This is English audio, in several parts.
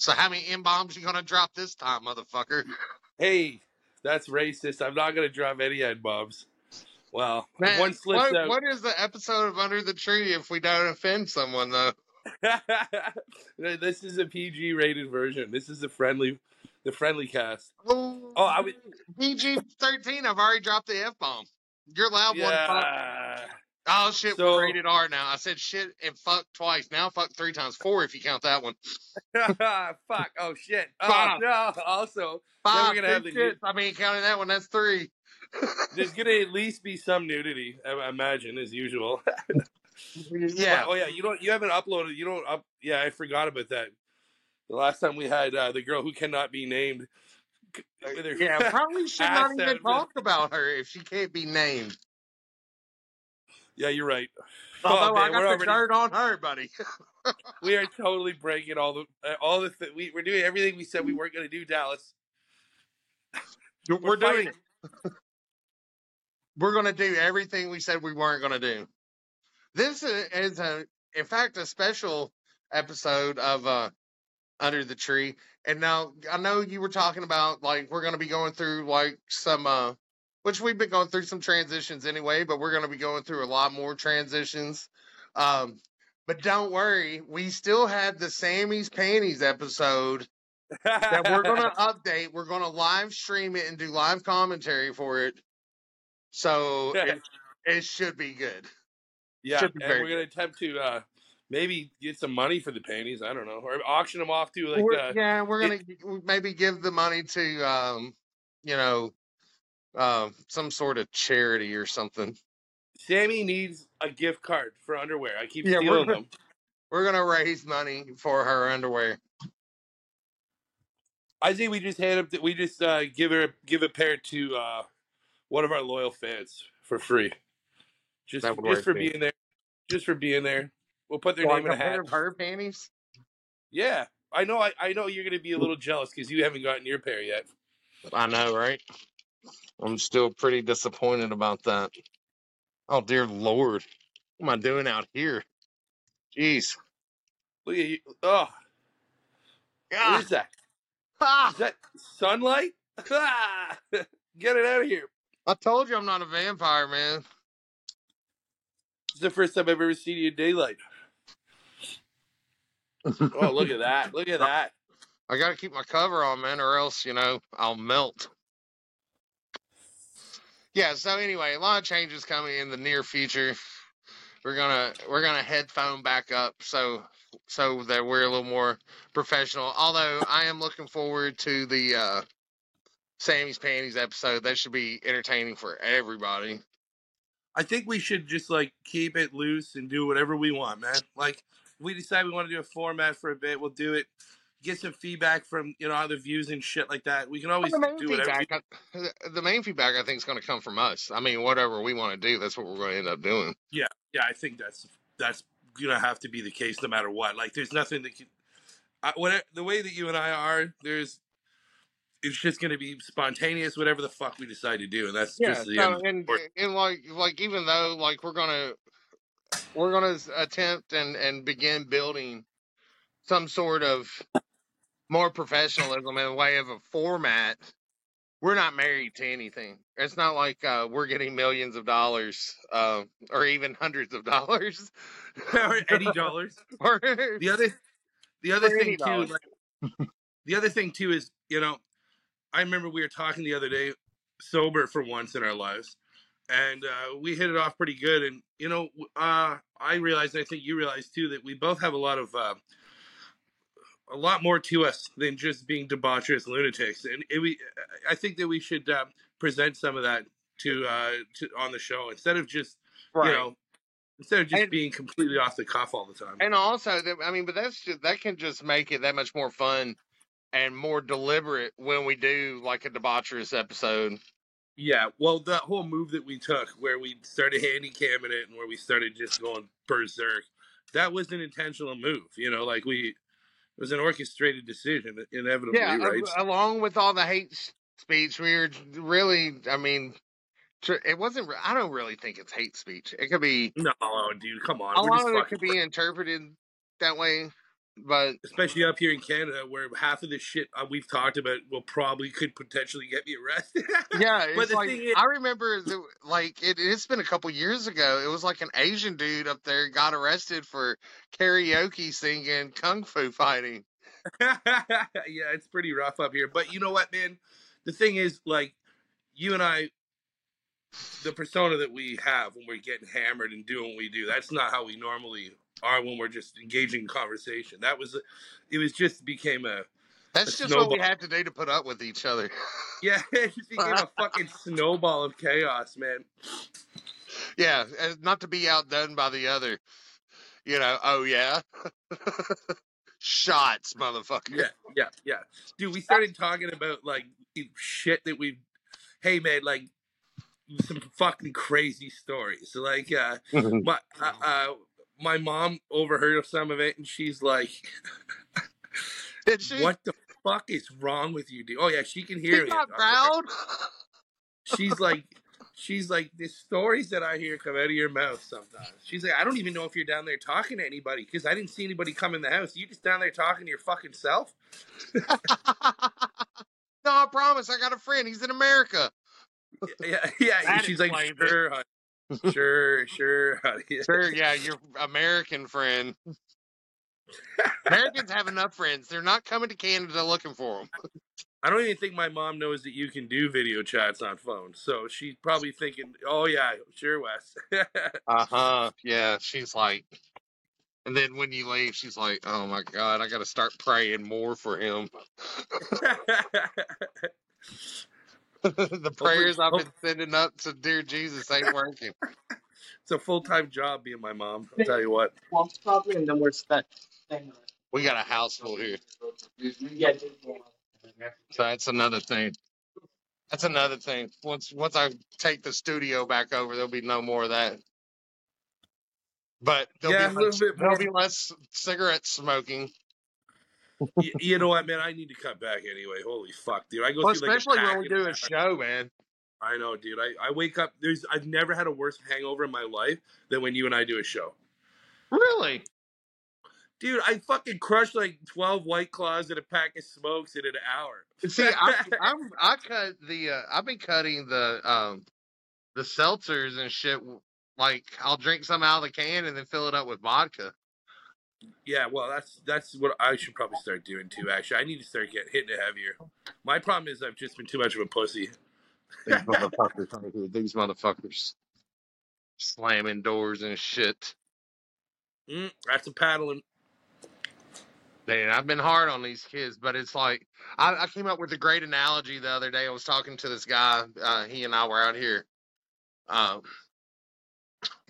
So how many M bombs you gonna drop this time, motherfucker? Hey, that's racist. I'm not gonna drop any N bombs. Well, Man, one slips what, out. what is the episode of Under the Tree if we don't offend someone though? this is a PG rated version. This is the friendly, the friendly cast. Oh, Oh, I would. PG thirteen. I've already dropped the F bomb. You're allowed one. Fuck. Oh shit, So- we're rated R now. I said shit and fuck twice. Now fuck three times. Four if you count that one. Fuck. Oh shit. Oh no. Also, Five. gonna have the-. I mean, counting that one, that's three. there's gonna at least be some nudity. I imagine, as usual. yeah. Oh yeah. You don't. You haven't uploaded. You don't up. Yeah, I forgot about that. The last time we had uh, the girl who cannot be named. Yeah, probably should not even talk about her if she can't be named. Yeah, you're right. Although Oh, I got we're the already- dirt on her, buddy. We are totally breaking all the uh, all the th- we, we're doing everything we said we weren't going to do. Dallas. We're, doing fighting. it. We're going to do everything we said we weren't going to do. This is, is a, in fact, a special episode of uh, Under the Tree. And now I know you were talking about like we're going to be going through like some, uh, which we've been going through some transitions anyway, but we're going to be going through a lot more transitions. Um, but don't worry, we still have the Sammy's Panties episode that we're going to update. We're going to live stream it and do live commentary for it. So it, it should be good. yeah, and we're going to attempt to uh, maybe get some money for the panties. I don't know, or auction them off to like We're- uh, yeah, we're going to maybe give the money to, um, you know, um, some sort of charity or something. Sammy needs a gift card for underwear. I keep Yeah, we're stealing gonna- them. We're going to raise money for her underwear. I think we just hand up. We just uh, give her give a pair to uh, one of our loyal fans for free, just just work, for too. being there. Just for being there. We'll put their name in a hat. of her panties? Yeah, I know. I, I know you're gonna be a little jealous because you haven't gotten your pair yet. I know, right? I'm still pretty disappointed about that. Oh, dear Lord. What am I doing out here? Jeez. Look at you. Oh, what is that? ah, Is that sunlight? Ah! Get it out of here. I told you I'm not a vampire, man. It's the first time I've ever seen you in daylight. Oh, look at that! Look at that! I gotta keep my cover on, man, or else, you know, I'll melt. Yeah, so anyway, a lot of changes coming in the near future. We're gonna we're gonna headphone back up so so that we're a little more professional. Although I am looking forward to the uh Sammy's Panties episode. That should be entertaining for everybody. I think we should just like keep it loose and do whatever we want, man. Like, we decide we want to do a format for a bit, we'll do it. Get some feedback from you know other views and shit like that. We can always main do whatever. feedback, I- the main feedback I think is going to come from us. I mean, whatever we want to do, that's what we're going to end up doing. Yeah, yeah, I think that's that's gonna have to be the case no matter what. Like, there's nothing that can. I, what the way that you and I are, there's. It's just gonna be spontaneous, whatever the fuck we decide to do, and that's Yeah, just the so, end. and and like like even though like we're gonna we're gonna attempt and and begin building some sort of more professionalism in the way of a format. We're not married to anything. It's not like uh, we're getting millions of dollars, uh, or even hundreds of dollars. or any dollars. or The other, the other thing too, like, the other thing too is you know, I remember we were talking the other day, sober for once in our lives, and uh, we hit it off pretty good. And you know, uh, I realized, and I think you realized too, that we both have a lot of. A lot more to us than just being debaucherous lunatics, and it, we, I think that we should uh, present some of that to, uh, to on the show instead of just right. you know, instead of just And- being completely off the cuff all the time. And also, that- I mean, but that's just, that can just make it that much more fun and more deliberate when we do like a debaucherous episode. Yeah, well, the whole move that we took, where we started handicamming it and where we started just going berserk, that was an intentional move. You know, like we, it was an orchestrated decision, inevitably, Yeah, right? a- along with all the hate speech, we were really, I mean, tr- it wasn't. I don't really think it's hate speech. It could be no, dude, come on. a lot of it could be interpreted that way. But especially up here in Canada, where half of the shit uh, we've talked about will probably could potentially get me arrested. yeah, but the like thing is, I remember the, like it, it's been a couple years ago. It was like an Asian dude up there got arrested for karaoke singing kung fu fighting. yeah, it's pretty rough up here. But you know what, man? The thing is, like, you and I, the persona that we have when we're getting hammered and doing what we do, that's not how we normally are when we're just engaging in conversation. That was, it was just became a, That's A just what we snowball. have to to put up with each other. yeah, it just became a fucking snowball of chaos, man. yeah, not to be outdone by the other. You know, oh yeah. Shots, motherfucker. Yeah, yeah, yeah. Dude, we started talking about like shit that we, hey man, like some fucking crazy stories. Like, uh, my uh, uh, my mom overheard some of it, and she's like, Did she? "What the fuck is wrong with you, dude?" Oh yeah, she can hear She's me. not proud. She's like, she's like, the stories that I hear come out of your mouth sometimes. She's like, I don't even know if you're down there talking to anybody because I didn't see anybody come in the house. You just down there talking to your fucking self. no, I promise. I got a friend. He's in America. Yeah, yeah. That she's like, sure, honey. Sure, sure. Sure, yeah, your American friend. Americans have enough friends. They're not coming to Canada looking for them. I don't even think my mom knows that you can do video chats on phone. So she's probably thinking, oh, yeah, sure, Wes. Uh huh. Yeah, she's like, and then when you leave, she's like, "Oh my God, I got to start praying more for him." the prayers I've oh. been sending up to dear Jesus ain't working. it's a full time job being my mom. I'll tell you what. Well, probably, and then we're stuck. We got a house full here, Yeah. so that's another thing. That's another thing. Once once I take the studio back over, there'll be no more of that. But there'll, Yeah, be, a little less, bit there'll be less cigarette smoking. Y- you know what, man? I need to cut back anyway. Holy fuck, dude! I go Well, through like a especially when we do a show, man. I know, dude. I, I wake up. There's I've never had a worse hangover in my life than when you and I do a show. Really? Dude, I fucking crushed like twelve white claws and a pack of smokes in an hour. See, I, I'm I cut the uh, I've been cutting the um the seltzers and shit. Like I'll drink some out of the can and then fill it up with vodka. Yeah, well, that's that's what I should probably start doing too. Actually, I need to start getting hitting it heavier. My problem is I've just been too much of a pussy. These motherfuckers, these motherfuckers, slamming doors and shit. Mm, that's a paddling. Man, I've been hard on these kids, but it's like I, I came up with a great analogy the other day. I was talking to this guy. Uh, he and I were out here, um,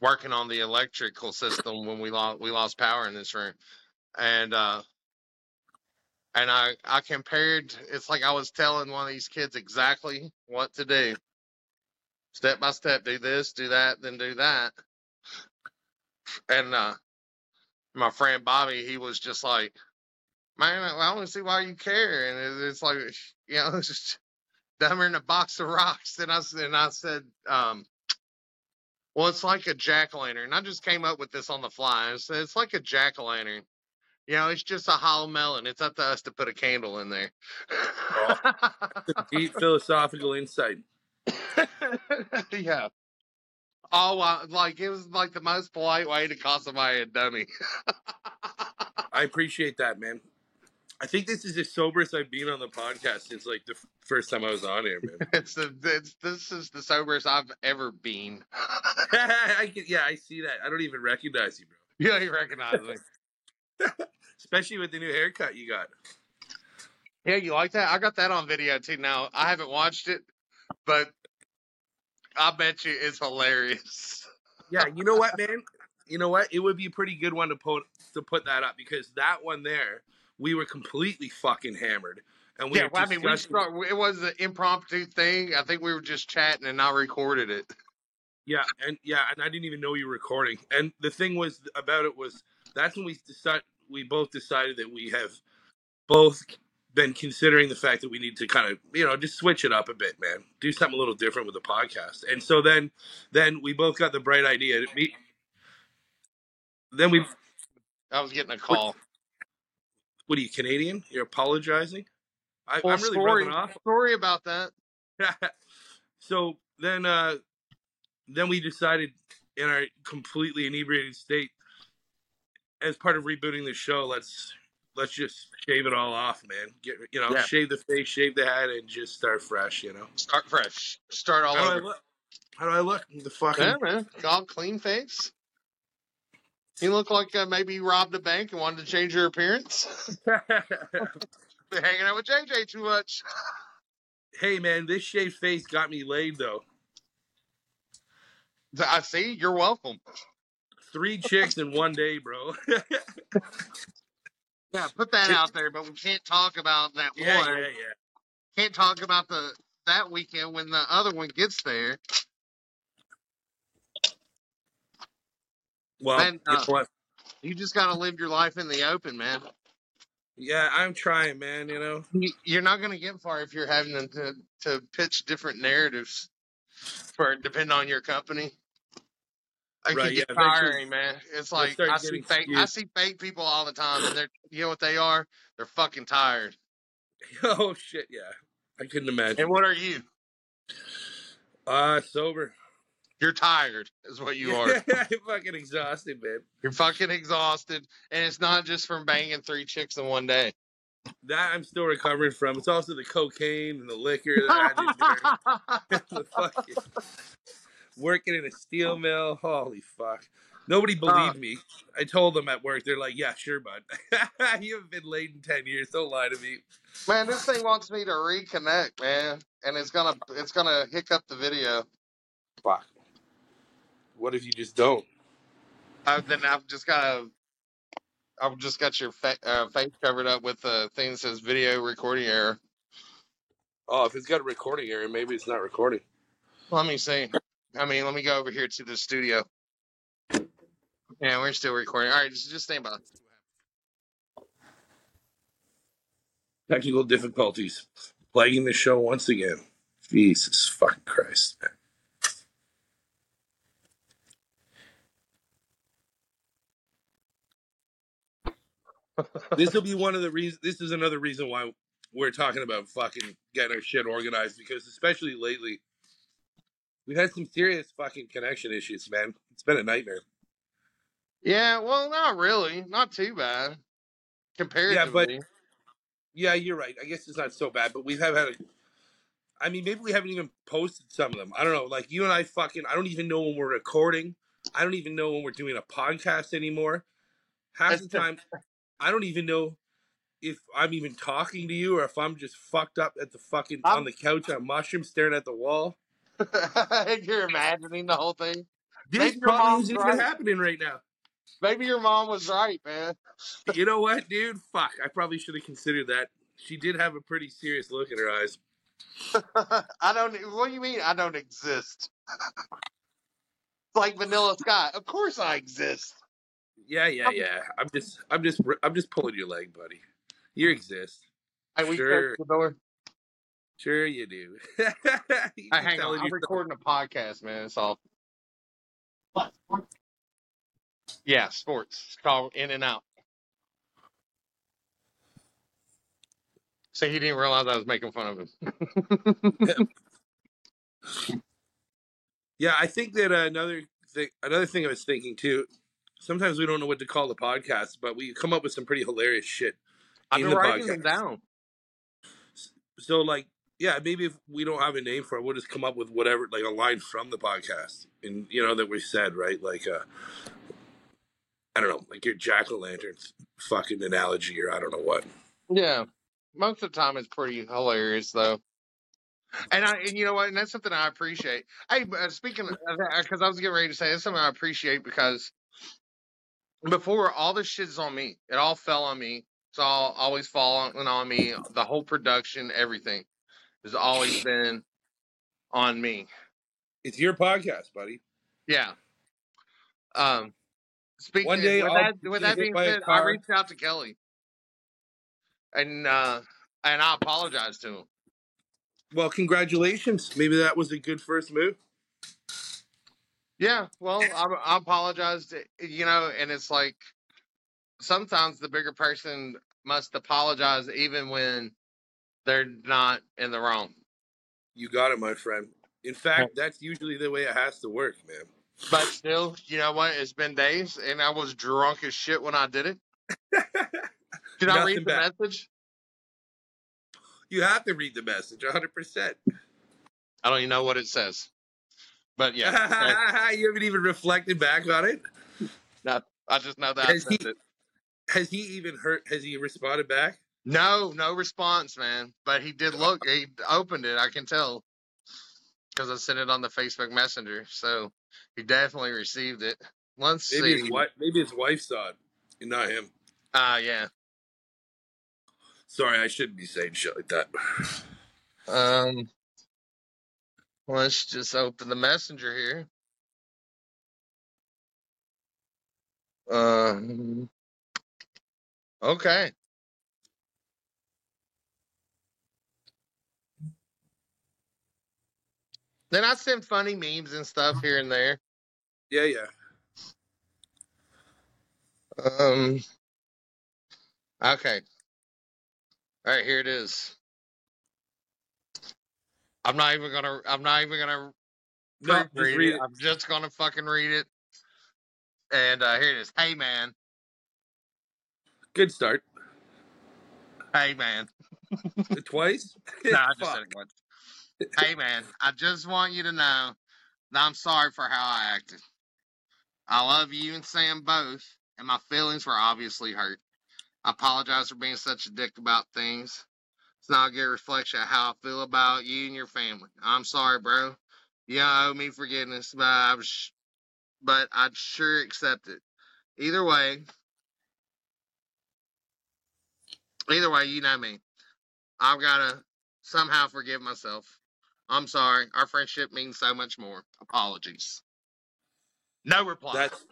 working on the electrical system when we lost we lost power in this room, and uh, and I I compared. It's like I was telling one of these kids exactly what to do, step by step. Do this, do that, then do that. And uh, my friend Bobby, he was just like man, I don't see why you care. And it- it's like, you know, it's just dumber in a box of rocks. And I, and I said, um, well, it's like a jack o' lantern. I just came up with this on the fly. I said, it's like a jack o' lantern. You know, it's just a hollow melon. It's up to us to put a candle in there. Deep philosophical insight. yeah. Oh, like it was like the most polite way to call somebody a dummy. I appreciate that, man. I think this is the soberest I've been on the podcast since like the f- first time I was on here, man. it's the it's, this is the soberest I've ever been. I can, yeah, I see that. I don't even recognize you, bro. You don't even recognize me. Especially with the new haircut you got. Yeah, you like that? I got that on video too. Now I haven't watched it, but I bet you it's hilarious. Yeah, you know what, man? You know what? It would be a pretty good one to put to put that up because that one there, we were completely fucking hammered, and we yeah, well, I mean, we start, it was an impromptu thing. I think we were just chatting, and I recorded it. Yeah, and yeah, and I didn't even know you were recording. And the thing was about it was that's when we decided we both decided that we have both been considering the fact that we need to kind of you know just switch it up a bit, man. Do something a little different with the podcast. And so then then we both got the bright idea. meet- Then we I was getting a call. What are you Canadian? You're apologizing. I, I'm really story, rubbing off. story about that. so then, uh, then we decided in our completely inebriated state, as part of rebooting the show, let's let's just shave it all off, man. Get you know, Yeah. shave the face, shave the head, and just start fresh. You know. Start fresh. Start all How do I over. look? How do I look? The fucking Yeah, man. All clean face. You look like uh, maybe you robbed a bank and wanted to change your appearance. Been hanging out with JJ too much. hey man, this shaved face got me laid though. I see. You're welcome. Three chicks in one day, bro. Yeah, put that out there, but we can't talk about that yeah, one. yeah, yeah. Can't talk about the that weekend when the other one gets there. Well, Man, you know uh? You just got to live your life in the open, man. Yeah, I'm trying, man. You know. You- You're not going to get far if you're having to to pitch different narratives for depending on your company. I Right, yeah, tiring, man. It's like I see fake. I see fake people all the time, and they're you know what they are? They're fucking tired. Oh shit, yeah. I couldn't imagine. And what are you? Uh sober. You're tired, is what you are. I'm fucking exhausted, man. You're fucking exhausted, and it's not just from banging three chicks in one day. That I'm still recovering from. It's also the cocaine and the liquor that I did the fucking working in a steel mill. Holy fuck. Nobody believed me. I told them at work, they're like, Yeah, sure, bud. you haven't been late in ten years. Don't lie to me. man, this thing wants me to reconnect, man, and it's gonna it's gonna hiccup the video. Fuck. What if you just don't? I, then I've just got I've just got your fa- uh, face covered up with a thing that says video recording error. Oh, if it's got a recording error, maybe it's not recording. Let me see. I mean, let me go over here to the studio. Yeah, we're still recording. All right, just, just stand by. Technical difficulties plaguing the show once again. Jesus fucking Christ. This will be one of the reasons. This is another reason why we're talking about fucking getting our shit organized because, especially lately, we've had some serious fucking connection issues, man. It's been a nightmare. Yeah, well, not really, not too bad comparatively. Yeah, you're right. I guess it's not so bad, but we have had a. I mean, maybe we haven't even posted some of them. I don't know. Like you and I, fucking, I don't even know when we're recording. I don't even know when we're doing a podcast anymore. Half the- time, I don't even know if I'm even talking to you or if I'm just fucked up at the fucking I'm- on the couch on mushrooms staring at the wall. You're imagining the whole thing. This Maybe probably isn't even right. happening right now. Maybe your mom was right, man. You know what, dude? Fuck. I probably should have considered that. She did have a pretty serious look in her eyes. I don't. What do you mean? I don't exist. It's like Vanilla Sky. Of course, I exist. Yeah, yeah, yeah. I'm just, I'm just, I'm just pulling your leg, buddy. You exist. We Sure. close the door. Sure, you do. Keep hang on. I'm yourself- recording a podcast, man. It's all. Yeah, sports. It's called In and Out. So he didn't realize I was making fun of him. Yeah, I think that uh, another thing, another thing I was thinking too. Sometimes we don't know what to call the podcast, but we come up with some pretty hilarious shit I've been the writing them podcast. down. So, like, yeah, maybe if we don't have a name for it, we'll just come up with whatever, like a line from the podcast, and you know that we said right, like, uh, I don't know, like your jack o' lantern fucking analogy, or I don't know what. Yeah, most of the time it's pretty hilarious though. And I, and you know what, and that's something I appreciate. Hey, uh, speaking of that, because I was getting ready to say that's something I appreciate because before all this shit is on me. It all fell on me. It's all always falling on me. The whole production, everything, has always been on me. It's your podcast, buddy. Yeah. Um. Speaking One day with that, with that being said, I reached out to Kelly, and uh, and I apologized to him. Well, congratulations. Maybe that was a good first move. Yeah, well, I, I apologized, you know, and it's like sometimes the bigger person must apologize even when they're not in the wrong. You got it, my friend. In fact, that's usually the way it has to work, man. But still, you know what? It's been days, and I was drunk as shit when I did it. Did I Nothing read the bad. message? You have to read the message 100%. I don't even know what it says. But yeah, you haven't even reflected back on it? no, I just know that Has he- it. Has he even heard? Has he responded back? No, no response, man. But he did look. He opened it. I can tell because I sent it on the Facebook Messenger. So he definitely received it. Let's Maybe see. his wife. Maybe his wife saw it, and not him. Ah, yeah. Sorry, I shouldn't be saying shit like that. Um, let's just open the messenger here. Um, okay. Then I send funny memes and stuff here and there. Yeah, yeah. Um, okay. All right, here it is. I'm not even gonna. I'm not even gonna No, just proofread read it. it. I'm just gonna fucking read it. And uh, here it is. Hey man. Good start. Hey man. Twice? No, I just Fuck. said it once. Hey man, I just want you to know that I'm sorry for how I acted. I love you and Sam both, and my feelings were obviously hurt. I apologize for being such a dick about things. It's not a good reflection of how I feel about you and your family. I'm sorry, bro. You don't owe me forgiveness, but I was, but I'd sure accept it. Either way, either way, you know me. I've gotta somehow forgive myself. I'm sorry. Our friendship means so much more. Apologies. No reply. That's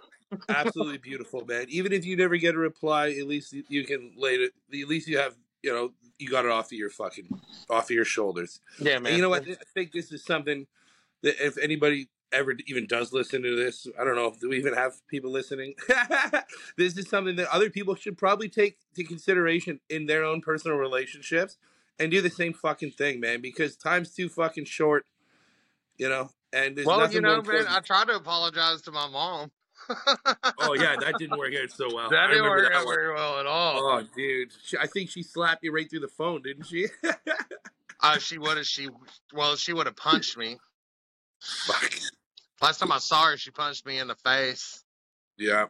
absolutely beautiful, man. Even if you never get a reply, at least you- you can later. At least you have, you know, you got it off of your fucking, off of your shoulders. yeah, And you know what? I think this is something that if anybody ever even does listen to this, I don't know. Do we even have people listening? this is something that other people should probably take to consideration in their own personal relationships and do the same fucking thing, man. Because time's too fucking short, you know. And there's Well, you know, man, I tried to apologize to my mom. Oh yeah, that didn't work out so well. I that didn't work that out one. very well at all. Oh, dude, she, I think she slapped you right through the phone, didn't she? Uh, she would have. She well, she would have punched me. Fuck. Last time I saw her, she punched me in the face. Yeah.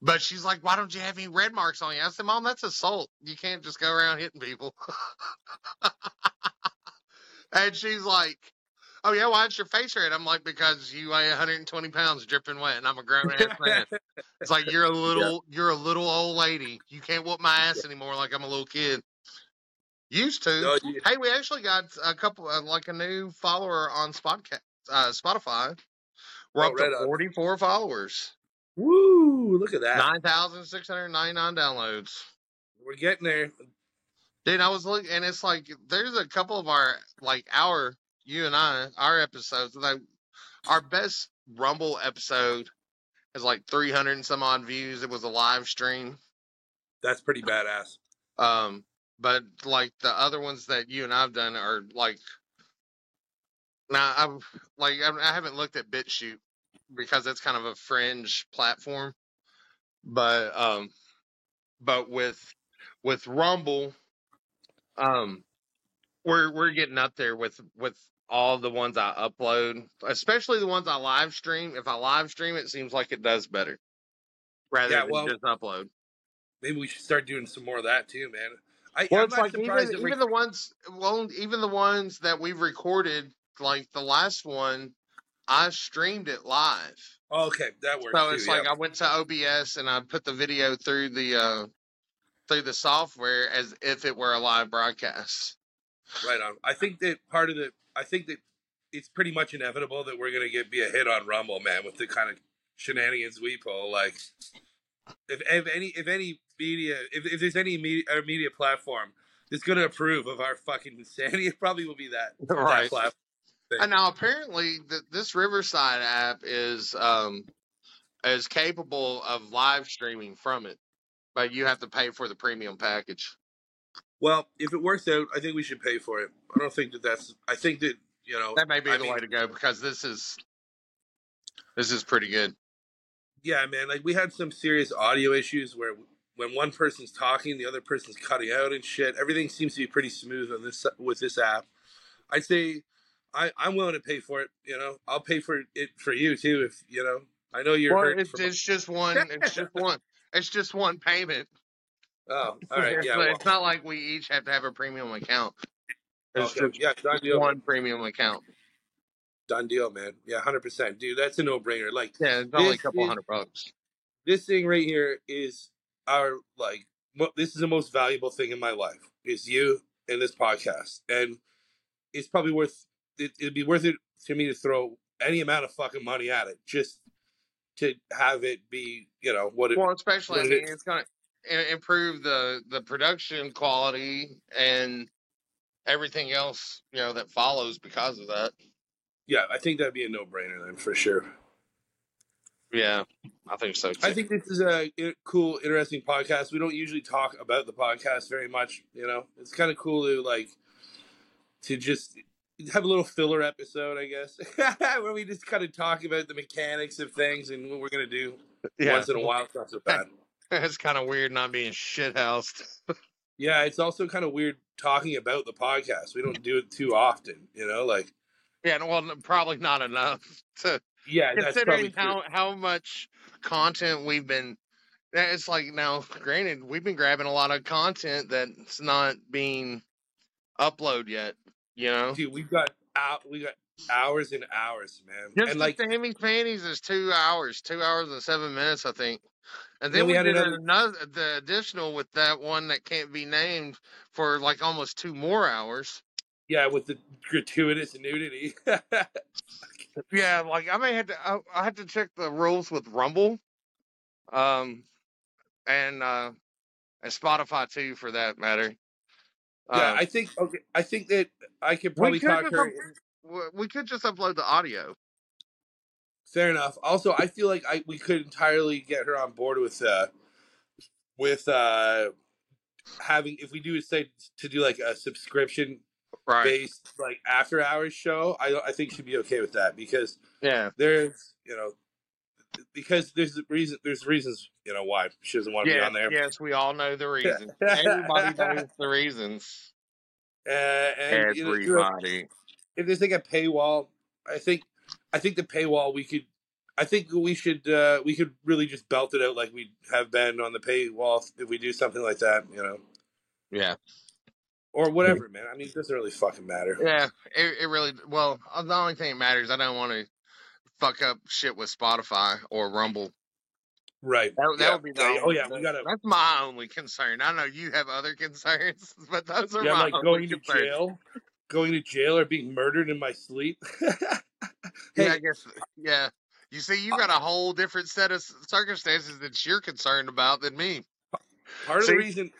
But she's like, "Why don't you have any red marks on you?" I said, "Mom, that's assault. You can't just go around hitting people." and she's like, "Oh yeah, why's your face red?" I'm like, "Because you weigh 120 pounds, dripping wet, and I'm a grown ass man." It's like you're a little, you're a little old lady. You can't whoop my ass anymore like I'm a little kid. Used to. No, you- Hey, we actually got a couple, uh, like a new follower on Spotca- uh, Spotify. We're Oh, up right to on. 44 followers, Woo! Look at that. 9,699 downloads. We're getting there. Dude, I was looking, and it's like there's a couple of our, like our, you and I, our episodes. Like our best Rumble episode has like 300 and some odd views. It was a live stream. That's pretty badass. Um, but like the other ones that you and I've done are like now I'm like I I haven't looked at BitChute because it's kind of a fringe platform, but um, but with with Rumble, um, we're we're getting up there with with all the ones I upload, especially the ones I live stream. If I live stream, it seems like it does better rather Yeah, than well, just upload. Maybe we should start doing some more of that too, man. I, Well, I'm it's like surprised even, even we're the ones, well, even the ones that we've recorded, like the last one, I streamed it live. oh, okay. That works So too. it's yeah. like I went to OBS and I put the video through the uh through the software as if it were a live broadcast. Right on. I think that part of the, I think that it's pretty much inevitable that we're gonna get be a hit on Rumble, man, with the kind of shenanigans we pull. Like, if, if any if any media if, if there's any media, uh, media platform that's gonna approve of our fucking insanity, it probably will be that Right. that platform. And now apparently th- this Riverside app is um is capable of live streaming from it. but you have to pay for the premium package. Well, if it works out, I think we should pay for it. I don't think that that's. I think that you know That may be I the mean- way to go because this is this is pretty good. Yeah, man. Like we had some serious audio issues where when one person's talking, the other person's cutting out and shit. Everything seems to be pretty smooth on this with this app. I'd say I, I'm willing to pay for it. You know, I'll pay for it for you too. If you know, I know you're hurt. it's, from- it's just one. It's just one. It's just one payment. Oh, all right. Yeah. Well, it's not like we each have to have a premium account. It's okay, yeah. Done deal. one premium account. Done deal, man. Yeah, hundred percent, dude. That's a no brainer. Like Yeah, it's only a couple is- hundred bucks. this thing right here is our like this is the most valuable thing in my life is you and this podcast and it's probably worth it, it'd be worth it to me to throw any amount of fucking money at it just to have it be you know what it Well, especially I it mean, it's going to improve the the production quality and everything else you know that follows because of that. yeah i think that'd be a no-brainer then for sure. Yeah, I think so too. i think this is a cool interesting podcast. We don't usually talk about the podcast very much you know? It's kind of cool to like to just have a little filler episode i guess where we just kind of talk about the mechanics of things and what we're gonna do yeah, once in a while. It's not so bad it's kind of weird not being shithoused. yeah it's also kind of weird talking about the podcast we don't do it too often you know like Yeah, well, probably not enough to yeah considering true. how how much content we've been. Eh, it's like now, granted, we've been grabbing a lot of content that's not being uploaded yet. You know, dude we've got out we got hours and hours man just and like the Sammy's panties is two hours, two hours and seven minutes, I think. And then Then we we, had did another- another, the additional with that one that can't be named for like almost two more hours. yeah with the gratuitous nudity Yeah, like I may have to. I, I have to check the rules with Rumble, um, and uh, and Spotify too, for that matter. Yeah, Uh, I think okay. I think that I could probably talk her. up- we could just upload the audio. Fair enough. Also, I feel like I we could entirely get her on board with uh with uh having if we do say to do like a subscription Right. based like after hours show. I I think she'd be okay with that because Yeah. there's you know because there's a reason there's reasons you know why she doesn't want to be on there. Yes, we all know the reason. Everybody knows the reasons. Uh, and know, you know, Everybody. if there's like a paywall, I think I think the paywall we could I think we should uh we could really just belt it out like we have been on the paywall if we do something like that, you know. Yeah. Or whatever, man. I mean it doesn't really fucking matter. Yeah. It, it really. Well, uh, the only thing that matters, I don't want to fuck up shit with Spotify or Rumble. Right. That, that yeah. would be the Yeah, oh only- yeah, we gotta That's my only concern. I know you have other concerns, but those are Yeah, my like only going to jail. Going to jail or being murdered in my sleep. Yeah, I hey, guess. Uh, yeah. You see, you uh got a whole different set of circumstances that you're concerned about than me. part of See- the reason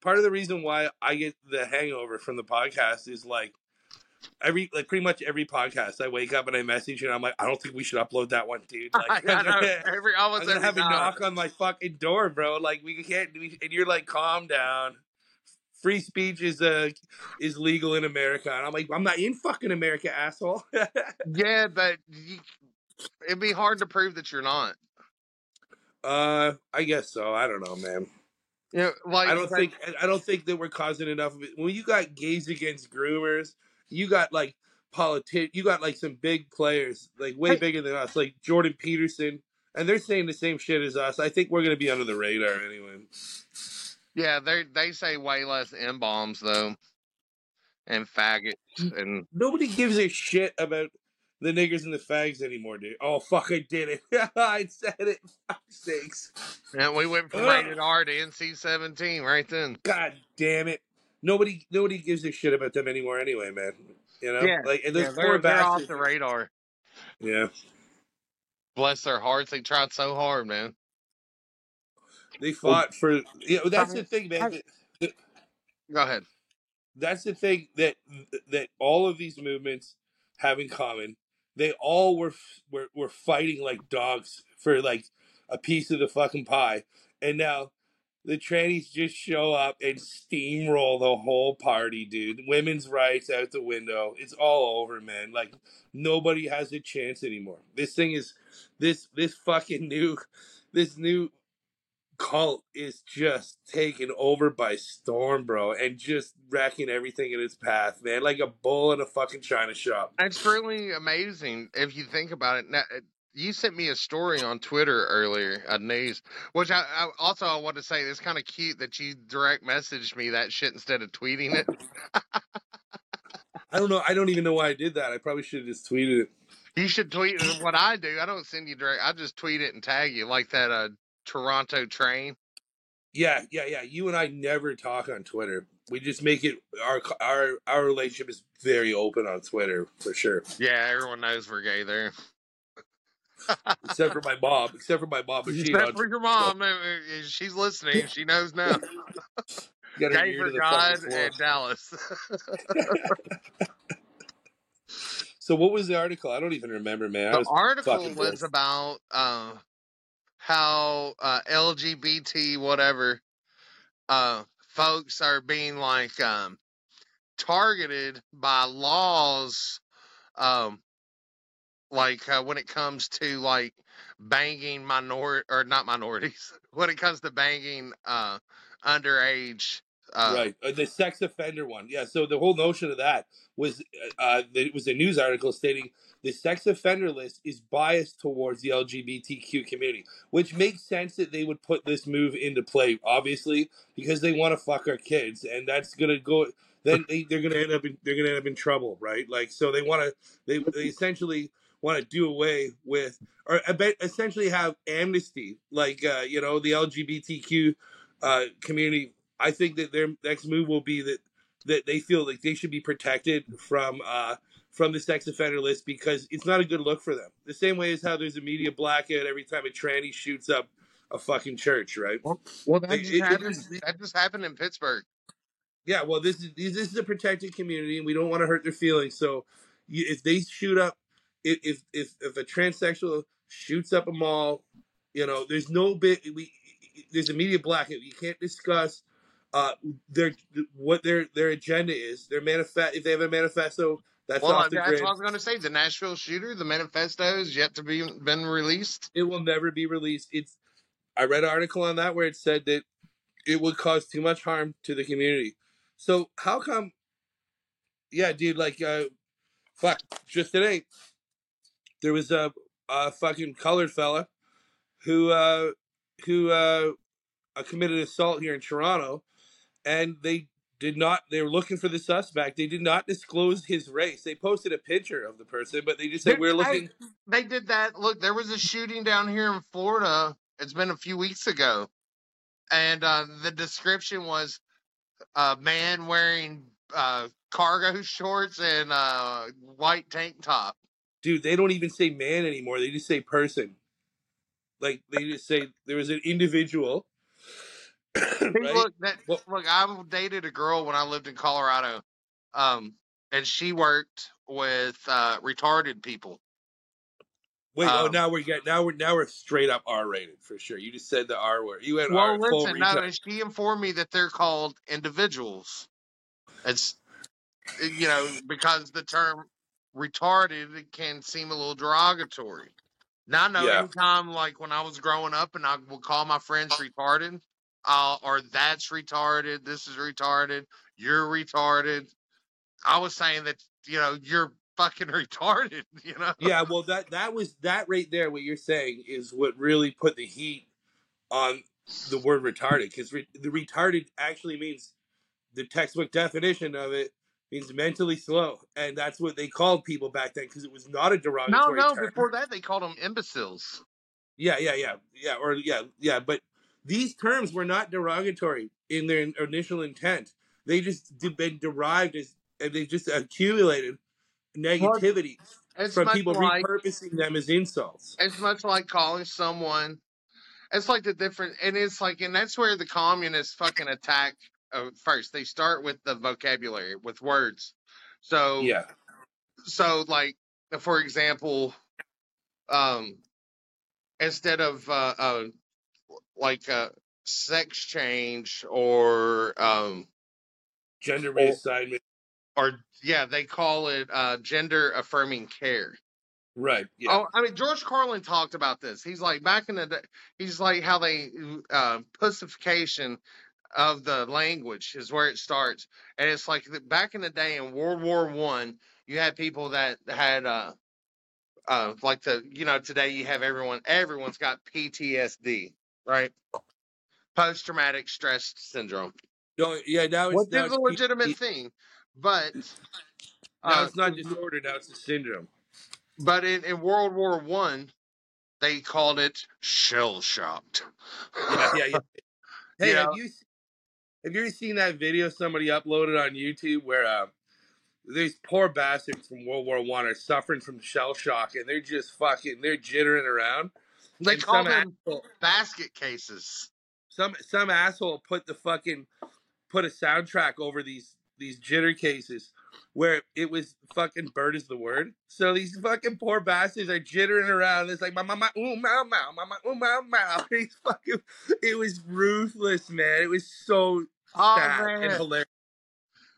part of the reason why I get the hangover from the podcast is like every like pretty much every podcast I wake up and I message you and I'm like I don't think we should upload that one dude like I I'm know, every I'm almost gonna every have a knock on my fucking door bro like we can't do and you're like calm down free speech is uh is legal in America and I'm like I'm not in fucking America asshole Yeah, but you, it'd be hard to prove that you're not. uh I guess so I don't know man know, like I don't think I don't think that we're causing enough of it. When you got gays against groomers, you got like politi- you got like some big players, like way Hey. bigger than us, like Jordan Peterson, and they're saying the same shit as us. I think we're gonna be under the radar anyway. Yeah, they they say way less n bombs though, and faggots and Nobody gives a shit about the niggers and the fags anymore, dude. Oh fuck, I did it. I said it. Fuck sakes. and we went from rated R to NC seventeen right then. God damn it. Nobody nobody gives a shit about them anymore anyway, man. You know? Yeah, Like and Yeah, those they're, poor they're off bastards. the radar. Yeah. Bless their hearts, they tried so hard, man. They fought for you know that's the thing, man. I- that- Go ahead. That's the thing that that all of these movements have in common. They all were were were fighting like dogs for like a piece of the fucking pie. And now the trannies just show up and steamroll the whole party, dude. Women's rights out the window. It's all over, man. Like nobody has a chance anymore. This thing is this this fucking new this new cult is just taken over by storm, bro, and just wrecking everything in its path, man. Like a bull in a fucking china shop. It's really amazing if you think about it. Now, uh, you sent me a story on Twitter earlier, a news, which I, I also I want to say it's kind of cute that you direct messaged me that shit instead of tweeting it. I don't know. I don't even know why I did that. I probably should have just tweeted it. You should tweet uh, what I do. I don't send you direct. I just tweet it and tag you like that uh, Toronto train. Yeah, yeah, yeah. You and I never talk on Twitter. We just make it our our our relationship is very open on Twitter for sure. Yeah, everyone knows we're gay there. except for my mom. Except for my mom, but she Except for your mom, uh, uh, she's listening. She knows now. got Gay for God and Dallas. So what was the article? I don't even remember, man. The was article fucking was about uh, how uh, LGBT whatever uh, folks are being like um, targeted by laws, um, like uh, when it comes to like banging minor or not minorities, when it comes to banging uh, underage. Uh, right, uh, the sex offender one. Yeah. So the whole notion of that was, uh, uh, it was a news article stating the sex offender list is biased towards the LGBTQ community, which makes sense that they would put this move into play, obviously, because they want to fuck our kids, and that's gonna go. Then they, they're gonna end up in they're gonna end up in trouble, right? Like, so they want to they they essentially want to do away with or essentially have amnesty, like uh, you know the LGBTQ uh, community. I think that their next move will be that that they feel like they should be protected from uh, from the sex offender list because it's not a good look for them. The same way as how there's a media blackout every time a tranny shoots up a fucking church, right? Well, that It- just it- it happened. is- that just happened in Pittsburgh. Yeah, well, this is this is a protected community, and we don't want to hurt their feelings. So, you, if they shoot up, if if if, if a transsexual shoots up a mall, you know, there's no big we there's a media blackout. You can't discuss uh their what their their agenda is. Their manifest if they have a manifesto that's Well, off the that's grid. what I was going to say. The Nashville shooter, the manifesto is yet to be been released. It will never be released. It's I read an article on that where it said that it would cause too much harm to the community. So how come? Yeah, dude. Like, uh, fuck. Just today, there was a, a fucking colored fella who uh, who uh, uh, committed assault here in Toronto, and they did not. They were looking for the suspect. They did not disclose his race. They posted a picture of the person, but they just said we're looking. They did that. Look, there was a shooting down here in Florida. It's been a few weeks ago, and uh, the description was a man wearing uh, cargo shorts and uh, white tank top. dude, they don't even say man anymore. They just say person. Like they just say there was an individual. Right? Look, that Well- look. I dated a girl when I lived in Colorado, um, and she worked with uh, retarded people. Wait, oh, um, now we're get now we're now we're straight up R rated for sure. You just said the R word. You went Well, R listen, no, she informed me that they're called individuals. It's you know because the term retarded can seem a little derogatory. Now I know Yeah. anytime like when I was growing up and I would call my friends retarded, uh, or that's retarded, this is retarded, you're retarded. I was saying that you know you're fucking retarded. You know. yeah, well that that was that right there. What you're saying is what really put the heat on the word retarded because re- the retarded actually means the textbook definition of it means mentally slow, and that's what they called people back then because it was not a No, derogatory no. term. Before that, they called them imbeciles. Yeah, yeah, yeah, yeah, or yeah, yeah. But these terms were not derogatory in their initial intent. They just de- been derived as, and they just accumulated negativity It's from people like repurposing them as insults. it's much like calling someone it's like the different and it's like and that's where the communists fucking attack uh, first they start with the vocabulary with words so Yeah, so like for example um instead of uh, uh like a sex change or um Gender or, reassignment. or yeah, they call it uh gender affirming care. Right. Yeah. Oh, I mean George Carlin talked about this. He's like back in the day. He's like how they uh, pussification of the language is where it starts, and it's like the- back in the day in World War One, you had people that had uh uh like the you know today you have everyone everyone's got PTSD right post traumatic stress syndrome No, yeah. Now it's which now is a legitimate thing, but now uh it's not disorder. Now it's a syndrome. but in, in World War One they called it shell shocked. Yeah. Yeah. Yeah. Hey, you have know you have you ever seen that video somebody uploaded on YouTube where uh, these poor bastards from World War One are suffering from shell shock and they're just fucking they're jittering around they call them asshole basket cases. some some asshole put the fucking put a soundtrack over these these jitter cases where it was fucking bird is the word. So these fucking poor bastards are jittering around. It's like my mama ooh mow mow mama ooh mow mow. He's fucking it was ruthless, man. It was so Oh sad and man, hilarious.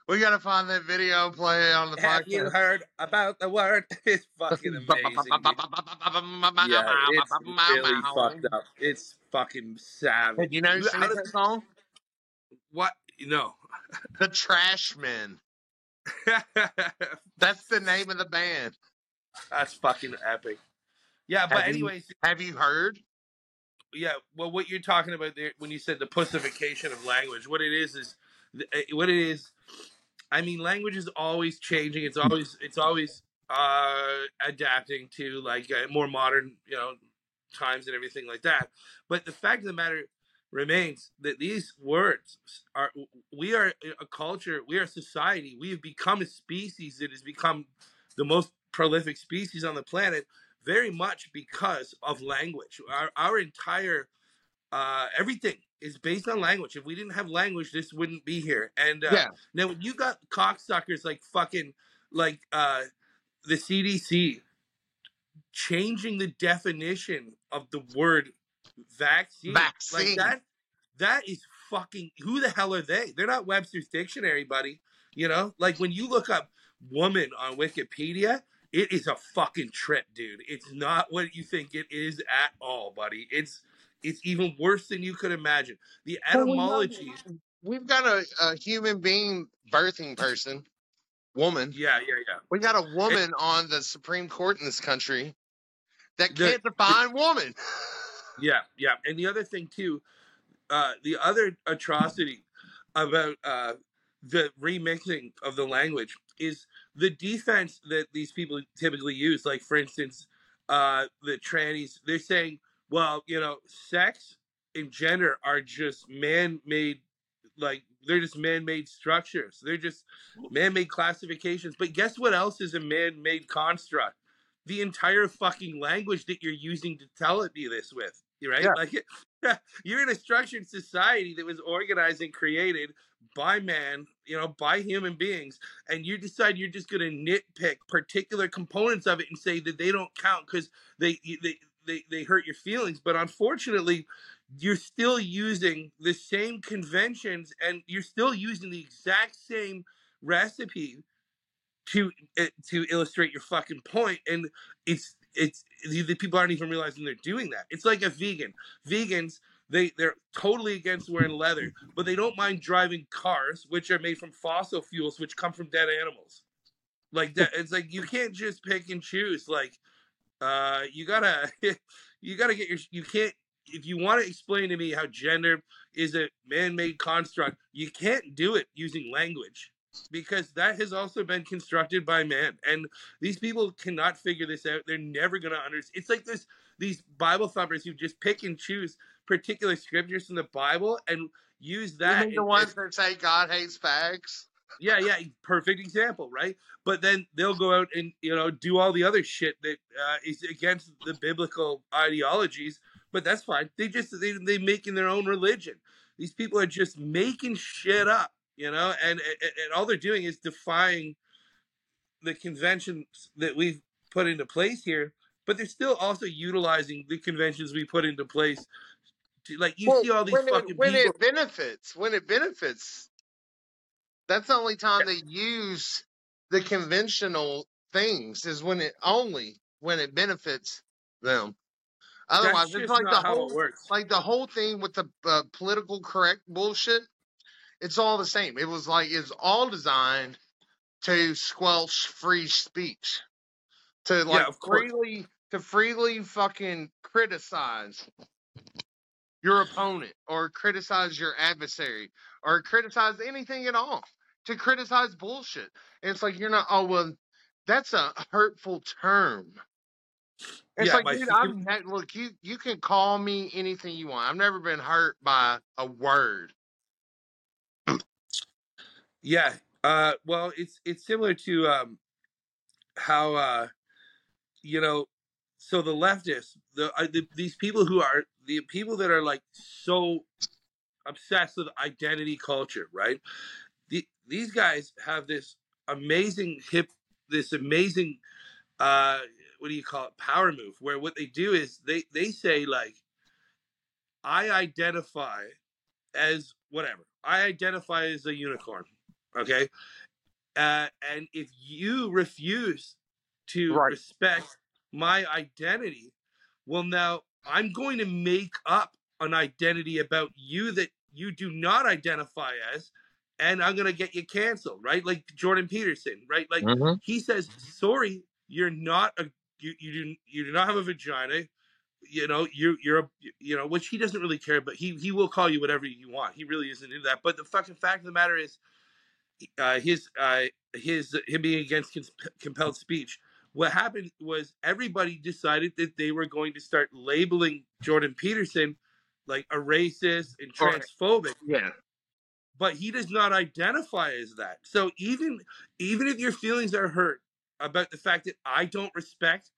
We gotta find that video, play it on the Have you heard about the word? It's fucking amazing. Yeah, it's really fucked up. It's fucking savage. You know You- seen out that song? What? No. The Trashmen. That's the name of the band. That's fucking epic. Yeah, but Have you have you heard? yeah. Well, what you're talking about there when you said the pussification of language, what it is is, eh, what it is. I mean, language is always changing. It's always it's always uh adapting to like uh, more modern, you know, times and everything like that. But the fact of the matter remains that these words are we are a culture, we are a society, we have become a species that has become the most prolific species on the planet very much because of language. Our, our entire uh, everything is based on language. If we didn't have language, this wouldn't be here. And uh, Yeah. now when you got cocksuckers like fucking like uh, the CDC changing the definition of the word vaccine, vaccine. like that, that is fucking. Who the hell are they? They're not Webster's dictionary, buddy. You know, like when you look up woman on Wikipedia, it is a fucking trip, dude. It's not what you think it is at all, buddy. It's it's even worse than you could imagine. The Well, we know etymology, we've got a, a human being birthing person, woman. yeah, yeah, yeah. We got a It, woman on the Supreme Court in this country that the, can't the define woman. yeah, yeah, and the other thing too, uh, the other atrocity about uh, the remixing of the language is the defense that these people typically use. Like, for instance, uh, the trannies, they're saying, well, you know, sex and gender are just man made, like, they're just man made structures. They're just man made classifications. But guess what else is a man made construct? The entire fucking language that you're using to tell it me this with, right? Yeah. Like, you're in a structured society that was organized and created by man, you know, by human beings, and you decide you're just going to nitpick particular components of it and say that they don't count because they, they they they hurt your feelings. But unfortunately, you're still using the same conventions and you're still using the exact same recipe to uh, to illustrate your fucking point and it's it's the people aren't even realizing they're doing that it's like a vegan vegans they they're totally against wearing leather but they don't mind driving cars which are made from fossil fuels which come from dead animals like that it's like you can't just pick and choose like uh you gotta you gotta get your you can't if you want to explain to me how gender is a man-made construct you can't do it using language because that has also been constructed by man and these people cannot figure this out they're never going to understand it's like this these bible thumpers who just pick and choose particular scriptures from the bible and use You that mean the ones that say God hates fags? Yeah, yeah, perfect example, right? But then they'll go out and you know do all the other shit that uh, is against the biblical ideologies. But that's fine. They just they they making their own religion. These people are just making shit up, you know, and and, and all they're doing is defying the conventions that we've put into place here. But they're still also utilizing the conventions we put into place To, like you Well, see all these when fucking it, when people. it benefits, when it benefits, that's the only time they use the conventional things is when it only when it benefits them. Otherwise, it's like the whole works. like the whole thing with the uh, political correct bullshit. It's all the same. It was like it's all designed to squelch free speech, to like course. freely to freely fucking criticize your opponent or criticize your adversary or criticize anything at all. To criticize bullshit. And it's like you're not oh well that's a hurtful term. It's Yeah, like, dude, I'm not, look, you you can call me anything you want. I've never been hurt by a word. Yeah. Uh, well, it's it's similar to um, how uh, you know. So the leftists, the, uh, the these people who are the people that are like so obsessed with identity culture, right? The, these guys have this amazing hip, this amazing uh, what do you call it? Power move, where what they do is they they say like, I identify as whatever. I identify as a unicorn. Okay. Uh, and if you refuse to Right. respect my identity, well, now I'm going to make up an identity about you that you do not identify as, and I'm going to get you canceled, right? Like Jordan Peterson, right? Like he says, sorry, you're not a, you, you do, you do not have a vagina. You know, you, you're a, you know, which he doesn't really care, but he, he will call you whatever you want. He really isn't into that. But the fucking fact of the matter is, uh, his uh, his him being against cons- compelled speech. What happened was everybody decided that they were going to start labeling Jordan Peterson like a racist and transphobic, Yeah. but he does not identify as that. So even even if your feelings are hurt about the fact that I don't respect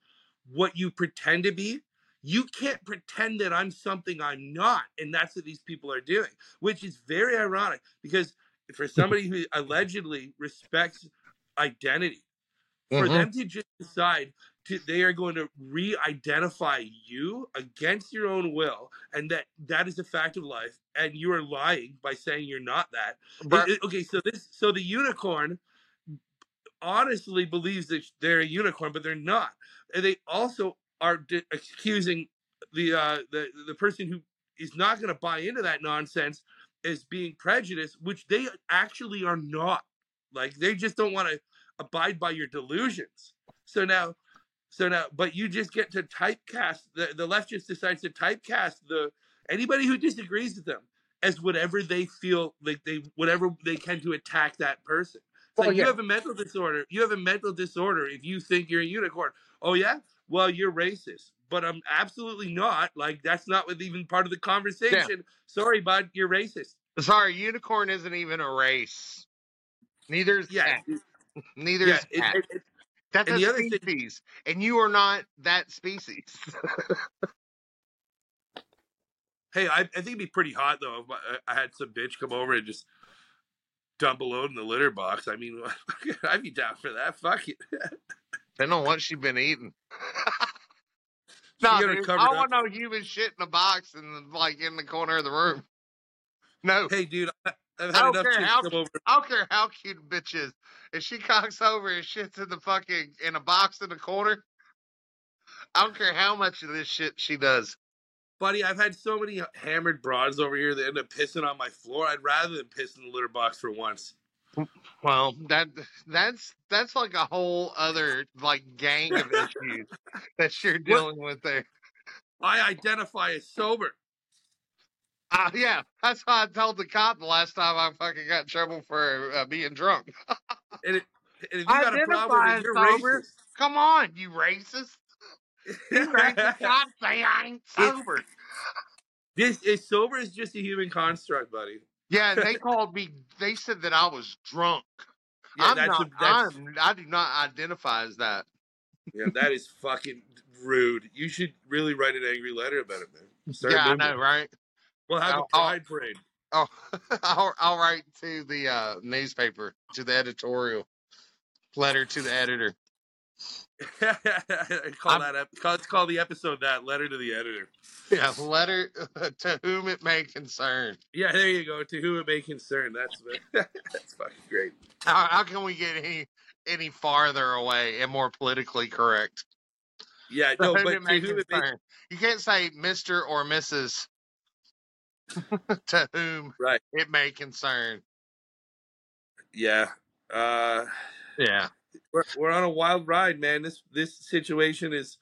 what you pretend to be, you can't pretend that I'm something I'm not, and that's what these people are doing, which is very ironic because for somebody who allegedly respects identity, for Mhm. them to just decide to they are going to re-identify you against your own will, and that that is a fact of life, and you are lying by saying you're not that. But it- okay, so this so the unicorn honestly believes that they're a unicorn, but they're not. And they also are di- accusing the uh, the the person who is not going to buy into that nonsense as being prejudiced, which they actually are not. Like they just don't want to abide by your delusions. So now, so now, but you just get to typecast the the left just decides to typecast the anybody who disagrees with them as whatever they feel like they whatever they can to attack that person. It's Well, like yeah. you have a mental disorder. You have a mental disorder if you think you're a unicorn. Oh yeah, well you're racist, but I'm absolutely not. Like that's not with even part of the conversation. Sorry, bud, you're racist. sorry, unicorn isn't even a race. Neither is Yeah, cat. Neither yeah. is cat. it- it- That's and a the other thing- species, and you are not that species. hey, I, I think it'd be pretty hot though if I, uh, I had some bitch come over and just dump a load in the litter box. I mean, I'd be down for that. Fuck it. Depending on what she's been eating. No, dude, I want no human shit in a box and like in the corner of the room. No, Hey, dude, I, I've I don't enough care how- over. I don't care how cute a bitch is. If she cocks over and shits in the fucking in a box in the corner, I don't care how much of this shit she does. Buddy, I've had so many hammered broads over here that end up pissing on my floor. I'd rather than piss in the litter box for once. Well, that that's that's like a whole other like gang of issues that you're dealing with there. I identify as sober. Uh, yeah, that's how I told the cop the last time I fucking got in trouble for uh, being drunk. And, it, and if you got a problem, Identify then you're as sober. racist. Come on, you racist! You racist cops say I ain't sober. this is sober is just a human construct, buddy. Yeah, they called me. They said that I was drunk. Yeah, I'm that's, not. a, that's I'm, I do not identify as that. yeah, that is fucking rude. You should really write an angry letter about it, man. Start yeah, I know, right? We'll have I'll- a pride parade. Oh, I'll, I'll write to the uh, newspaper, to the editorial letter to the editor. call I'm- that up. Call, let's call the episode that letter to the editor. Yeah, letter to whom it may concern. Yeah, there you go. To whom it may concern. That's that's fucking great. How, how can we get any any farther away and more politically correct? Yeah, no, but it may to whom it may, concern. You can't say Mister or Mrs. to whom right? it may concern. Yeah. Uh, Yeah. we're we're on a wild ride, man. This this situation is.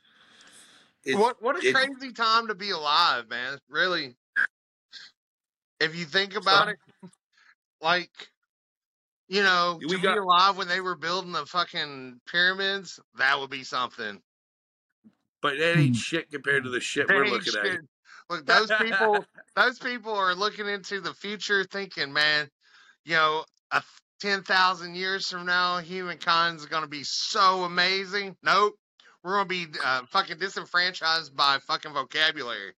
is what what a it- crazy time to be alive, man. Really. If you think about it, like you know, We to got- be alive when they were building the fucking pyramids, that would be something. But that ain't shit compared to the shit we're Dang looking at. Look, those people, those people are looking into the future, thinking, man, you know, a ten thousand years from now, humankind's going to be so amazing. Nope, we're going to be uh, fucking disenfranchised by fucking vocabulary.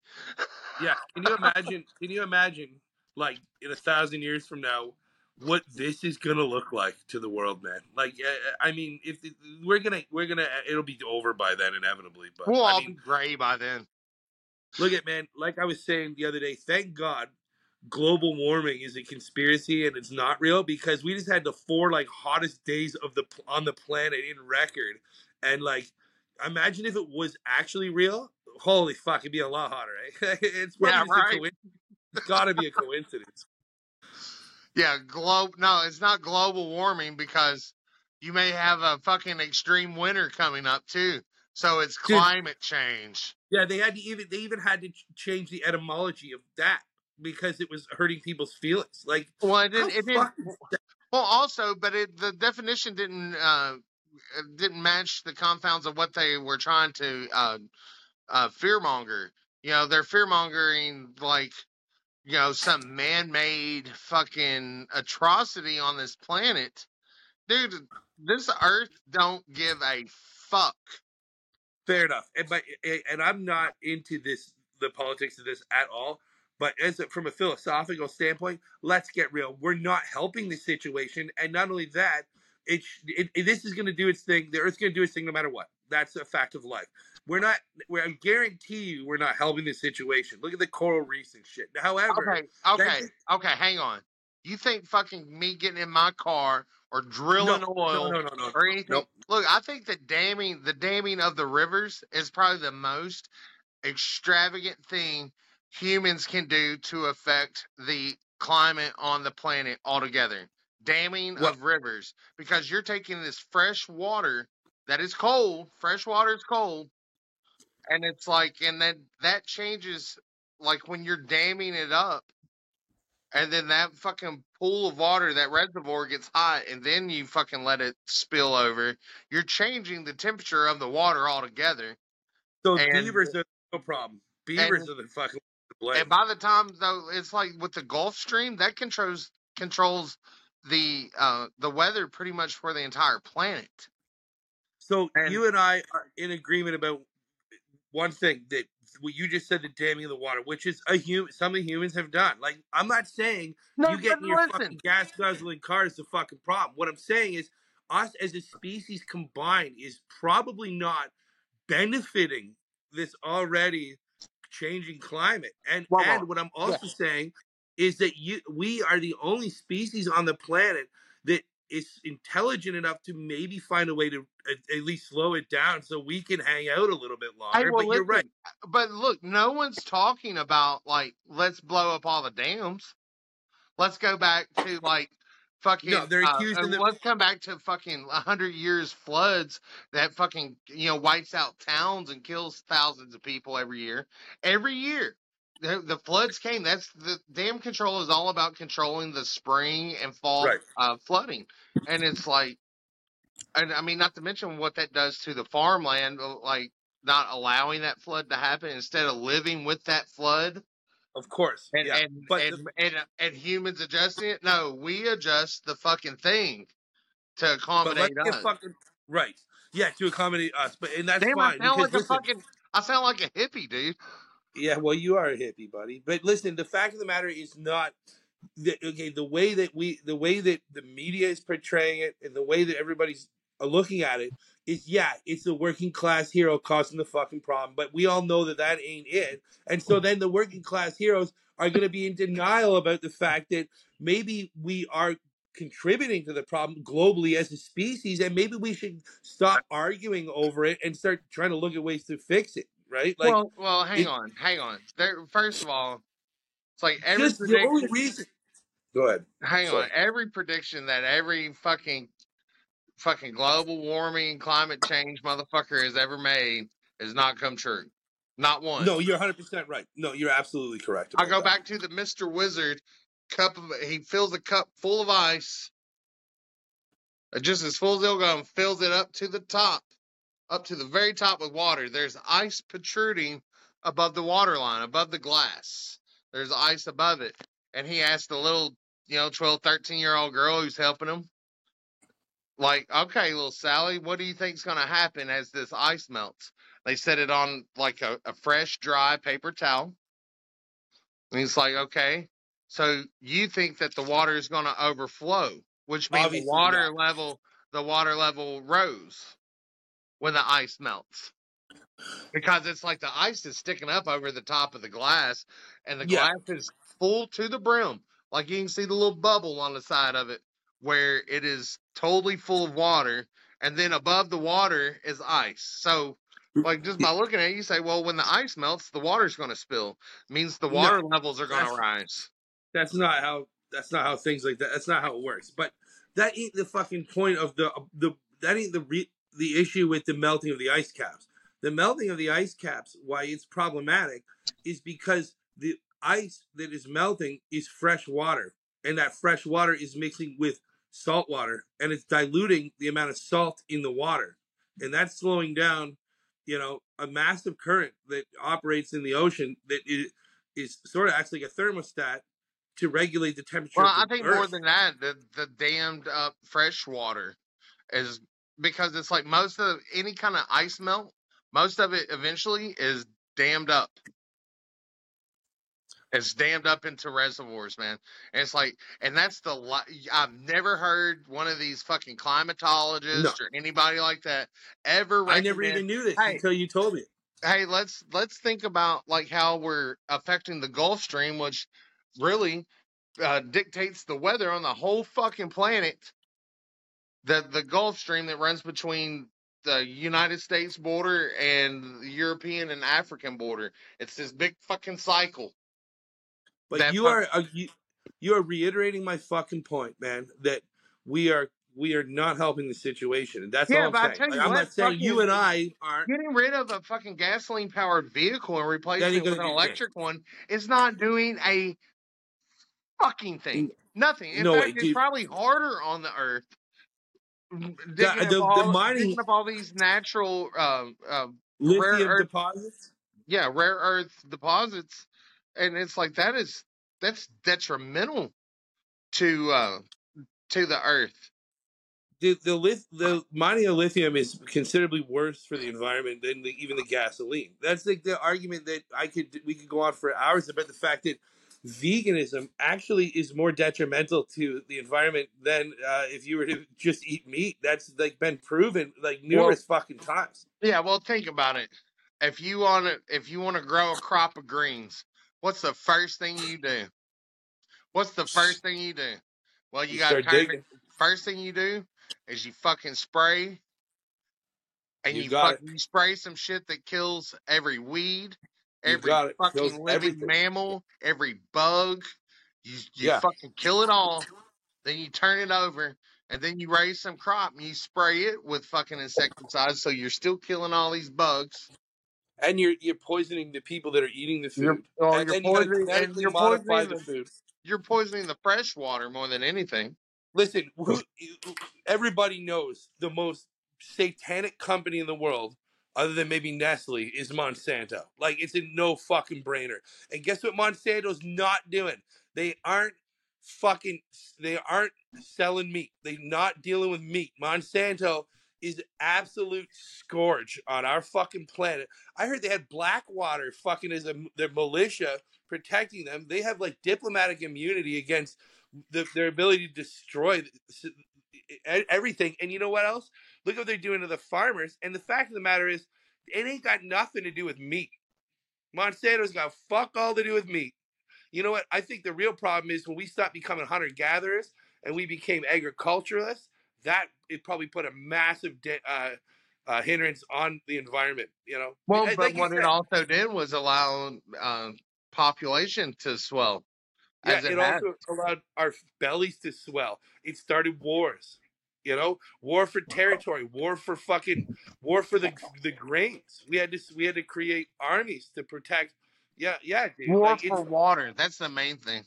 Yeah, can you imagine? Can you imagine, like in a thousand years from now, what this is gonna look like to the world, man? Like, uh, I mean, if we're gonna, we're gonna, it'll be over by then, inevitably. But We'll I all mean, be gray by then. Look at man. Like I was saying the other day, thank God, global warming is a conspiracy and it's not real because we just had the four like hottest days of the on the planet in record, and like, imagine if it was actually real. Holy fuck, it'd be a lot hotter. Eh? it's probably Yeah, right. coincidence. It's got to be a coincidence. Yeah, globe. No, it's not global warming because you may have a fucking extreme winter coming up too. So it's Dude. climate change. Yeah, they had to even they even had to change the etymology of that because it was hurting people's feelings. Like, Well, it didn't. It didn't well, also, but it, the definition didn't uh, didn't match the confounds of what they were trying to uh, uh, fearmonger. You know, they're fearmongering like you know some man-made fucking atrocity on this planet, dude. This Earth don't give a fuck. Fair enough. And but and I'm not into this the politics of this at all. But as a, from a philosophical standpoint, let's get real. We're not helping the situation, and not only that, it, it, it this is going to do its thing. The Earth's going to do its thing no matter what. That's a fact of life. We're not. We're, I guarantee you, we're not helping the situation. Look at the coral reefs and shit. However, Okay, okay, okay. Hang on. You think fucking me getting in my car or drilling no, oil no, no, no, no, or anything? Nope. Look, I think the damming, the damming of the rivers is probably the most extravagant thing humans can do to affect the climate on the planet altogether. Damming What- of rivers, because you're taking this fresh water that is cold. Fresh water is cold, and it's like, and then that changes. Like when you're damming it up, and then that fucking pool of water, that reservoir gets hot, and then you fucking let it spill over. You're changing the temperature of the water altogether. So And- beavers are no problem. Beavers are the fucking blame. And by the time though, it's like with the Gulf Stream that controls controls the uh the weather pretty much for the entire planet. So And- you and I are in agreement about one thing that what you just said, the damming of the water, which is a human, Some something humans have done. Like I'm not saying No, you getting your listen. fucking gas guzzling car is the fucking problem. What I'm saying is us as a species combined is probably not benefiting this already changing climate. And whoa. and what I'm also saying is that you we are the only species on the planet that is intelligent enough to maybe find a way to at, least slow it down so we can hang out a little bit longer. Hey, well, but you're right. But look, no one's talking about like let's blow up all the dams. Let's go back to like fucking. No, they're uh, accusing uh, them- Let's come back to fucking hundred years floods that fucking you know wipes out towns and kills thousands of people every year. Every year, the, the floods came. That's the dam control is all about controlling the spring and fall Right. uh, flooding, and it's like, and I mean, not to mention what that does to the farmland, uh, like not allowing that flood to happen instead of living with that flood Of course. and yeah. and, but and, the- and and humans adjusting it. No, we adjust the fucking thing to accommodate let's fucking right. Yeah, to accommodate us. But and that's Damn, I sound like a fucking. I sound like a hippie, dude. Yeah, well, you are a hippie, buddy. But listen, the fact of the matter is not that okay. The way that we, the way that the media is portraying it, and the way that everybody's uh, looking at it is yeah, it's the working class hero causing the fucking problem, but we all know that that ain't it. And so then the working class heroes are going to be in denial about the fact that maybe we are contributing to the problem globally as a species and maybe we should stop arguing over it and start trying to look at ways to fix it right like well, well, hang it- on, hang on. There, first of all, it's like every just the only prediction. reason go ahead Hang Sorry. on, every prediction that every fucking fucking global warming, climate change motherfucker has ever made has not come true. Not one. no you're 100% right no you're absolutely correct I go that. back to the Mister Wizard cup of. He fills a cup full of ice, just as full as he'll go, and fills it up to the top, up to the very top with water. There's ice protruding above the water line, above the glass. There's ice above it, and he asked the little, you know, 12, 13 year old girl who's helping him, like, okay, little Sally, what do you think's going to happen as this ice melts? They set it on like a, a fresh, dry paper towel. And he's like, okay, so you think that the water is going to overflow, which means Obviously the water not. level, the water level rose when the ice melts. Because it's like the ice is sticking up over the top of the glass, and the Yeah. glass is full to the brim. Like you can see the little bubble on the side of it where it is totally full of water, and then above the water is ice. So, like just by looking at it, you say, well, when the ice melts, the water's going to spill. means the No, water levels are going to rise. that's not how that's not how things like that that's not how it works but that ain't the fucking point of the the that ain't the re, the issue with the melting of the ice caps the melting of the ice caps why it's problematic is because the ice that is melting is fresh water and that fresh water is mixing with salt water and it's diluting the amount of salt in the water and that's slowing down you know a massive current that operates in the ocean that is, is sort of acts like a thermostat to regulate the temperature Well, of I think earth. more than that, the the dammed up fresh water is because it's like most of any kind of ice melt, most of it eventually is dammed up. It's dammed up into reservoirs, man. And it's like, and that's the li- I've never heard one of these fucking climatologists No. or anybody like that ever. I never even knew this Hey. until you told me. hey, let's let's think about like how we're affecting the Gulf Stream, which really uh, dictates the weather on the whole fucking planet. The the Gulf Stream that runs between the United States border and the European and African border. It's this big fucking cycle. But you fuck- are uh, you, you are reiterating my fucking point, man. That we are we are not helping the situation, and that's Yeah, all I'm saying. Like, I'm not saying you and I aren't. Getting rid of a fucking gasoline powered vehicle and replacing it with an electric one is not doing a fucking thing. Nothing. In No fact, it's dude. probably harder on the earth. Digging, the- up, the all, mining- digging up all these natural, um, uh, Lithium earth- deposits. yeah, rare earth deposits, and it's like that is that's detrimental to uh, to the earth. The the lith, the mining of lithium is considerably worse for the environment than the, even the gasoline. That's like the argument that I could we could go on for hours about the fact that veganism actually is more detrimental to the environment than uh, if you were to just eat meat. That's like been proven like numerous fucking times. Yeah, well, think about it. If you want to, if you want to grow a crop of greens, what's the first thing you do? What's the first thing you do? Well, you, You got to start turn. digging. The, first thing you do is you fucking spray, and You you, you spray some shit that kills every weed, every fucking living everything. mammal, every bug. You you Yeah. fucking kill it all. Then you turn it over, and then you raise some crop and you spray it with fucking insecticides. So you're still killing all these bugs. And you're you're poisoning the people that are eating the You're- food. oh, and you're you poisoning- and you're modify poisoning the the- food. You're poisoning the fresh water more than anything. Listen, who, everybody knows the most satanic company in the world, other than maybe Nestle, is Monsanto. Like it's a no fucking brainer. And guess what Monsanto's not doing? They aren't fucking. They aren't selling meat. They're not dealing with meat. Monsanto is absolute scourge on our fucking planet. I heard they had Blackwater fucking as a their militia protecting them. They have like diplomatic immunity against the, their ability to destroy everything. And you know what else? Look what they're doing to the farmers. And the fact of the matter is, it ain't got nothing to do with meat. Monsanto's got fuck all to do with meat. You know what? I think the real problem is when we stopped becoming hunter gatherers and we became agriculturalists. That it probably put a massive de- uh, uh, hindrance on the environment. You know. Well, Like but you what said, it also did was allow uh, population to swell yeah, as it, it also allowed our bellies to swell. It started wars. You know, war for territory, war for fucking, war for the the grains. We had to we had to create armies to protect. Yeah, yeah, dude. War Like for water. That's the main thing.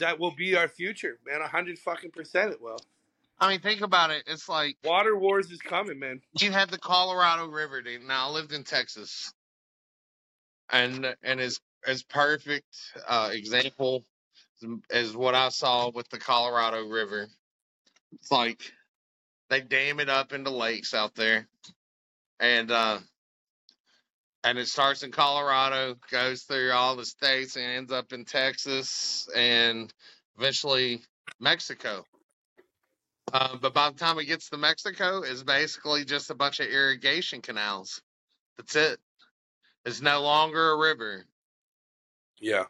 that will be our future, man. A hundred fucking percent. It will. I mean, think about it. It's like Water wars is coming, man. you had the Colorado River. Dude. Now I lived in Texas, and and as as perfect uh, example as what I saw with the Colorado River. It's like they dam it up into lakes out there, and uh, and it starts in Colorado, goes through all the states, and ends up in Texas, and eventually Mexico. Uh, but by the time it gets to Mexico, it's basically just a bunch of irrigation canals. That's it. It's no longer a river, Yeah.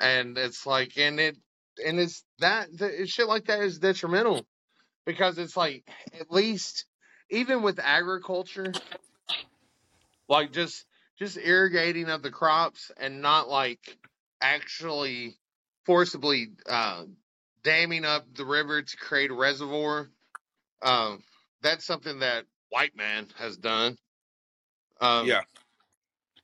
and it's like, and it, and it's that the, shit like that is detrimental because it's like at least even with agriculture, like just just irrigating of the crops and not like actually forcibly uh, damming up the river to create a reservoir. Um, that's something that white man has done. Um, Yeah.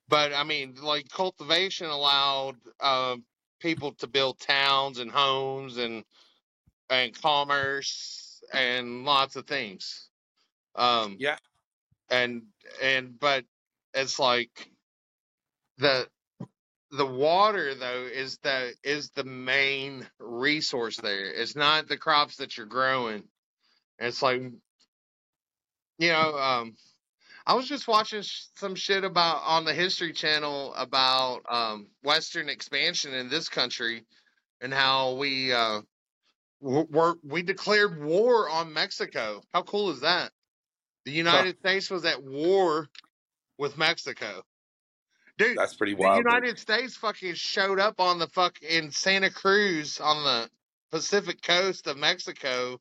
But I mean, like cultivation allowed uh, people to build towns and homes and and commerce and lots of things. Um, Yeah. and and but it's like the the water though is the is the main resource there. It's not the crops that you're growing. It's like you know, um, I was just watching some shit about on the History Channel about um, Western expansion in this country and how we uh, were we declared war on Mexico. How cool is that? The United States was at war with Mexico, dude. That's pretty The wild. dude. United States fucking showed up on the fuck in Santa Cruz on the Pacific coast of Mexico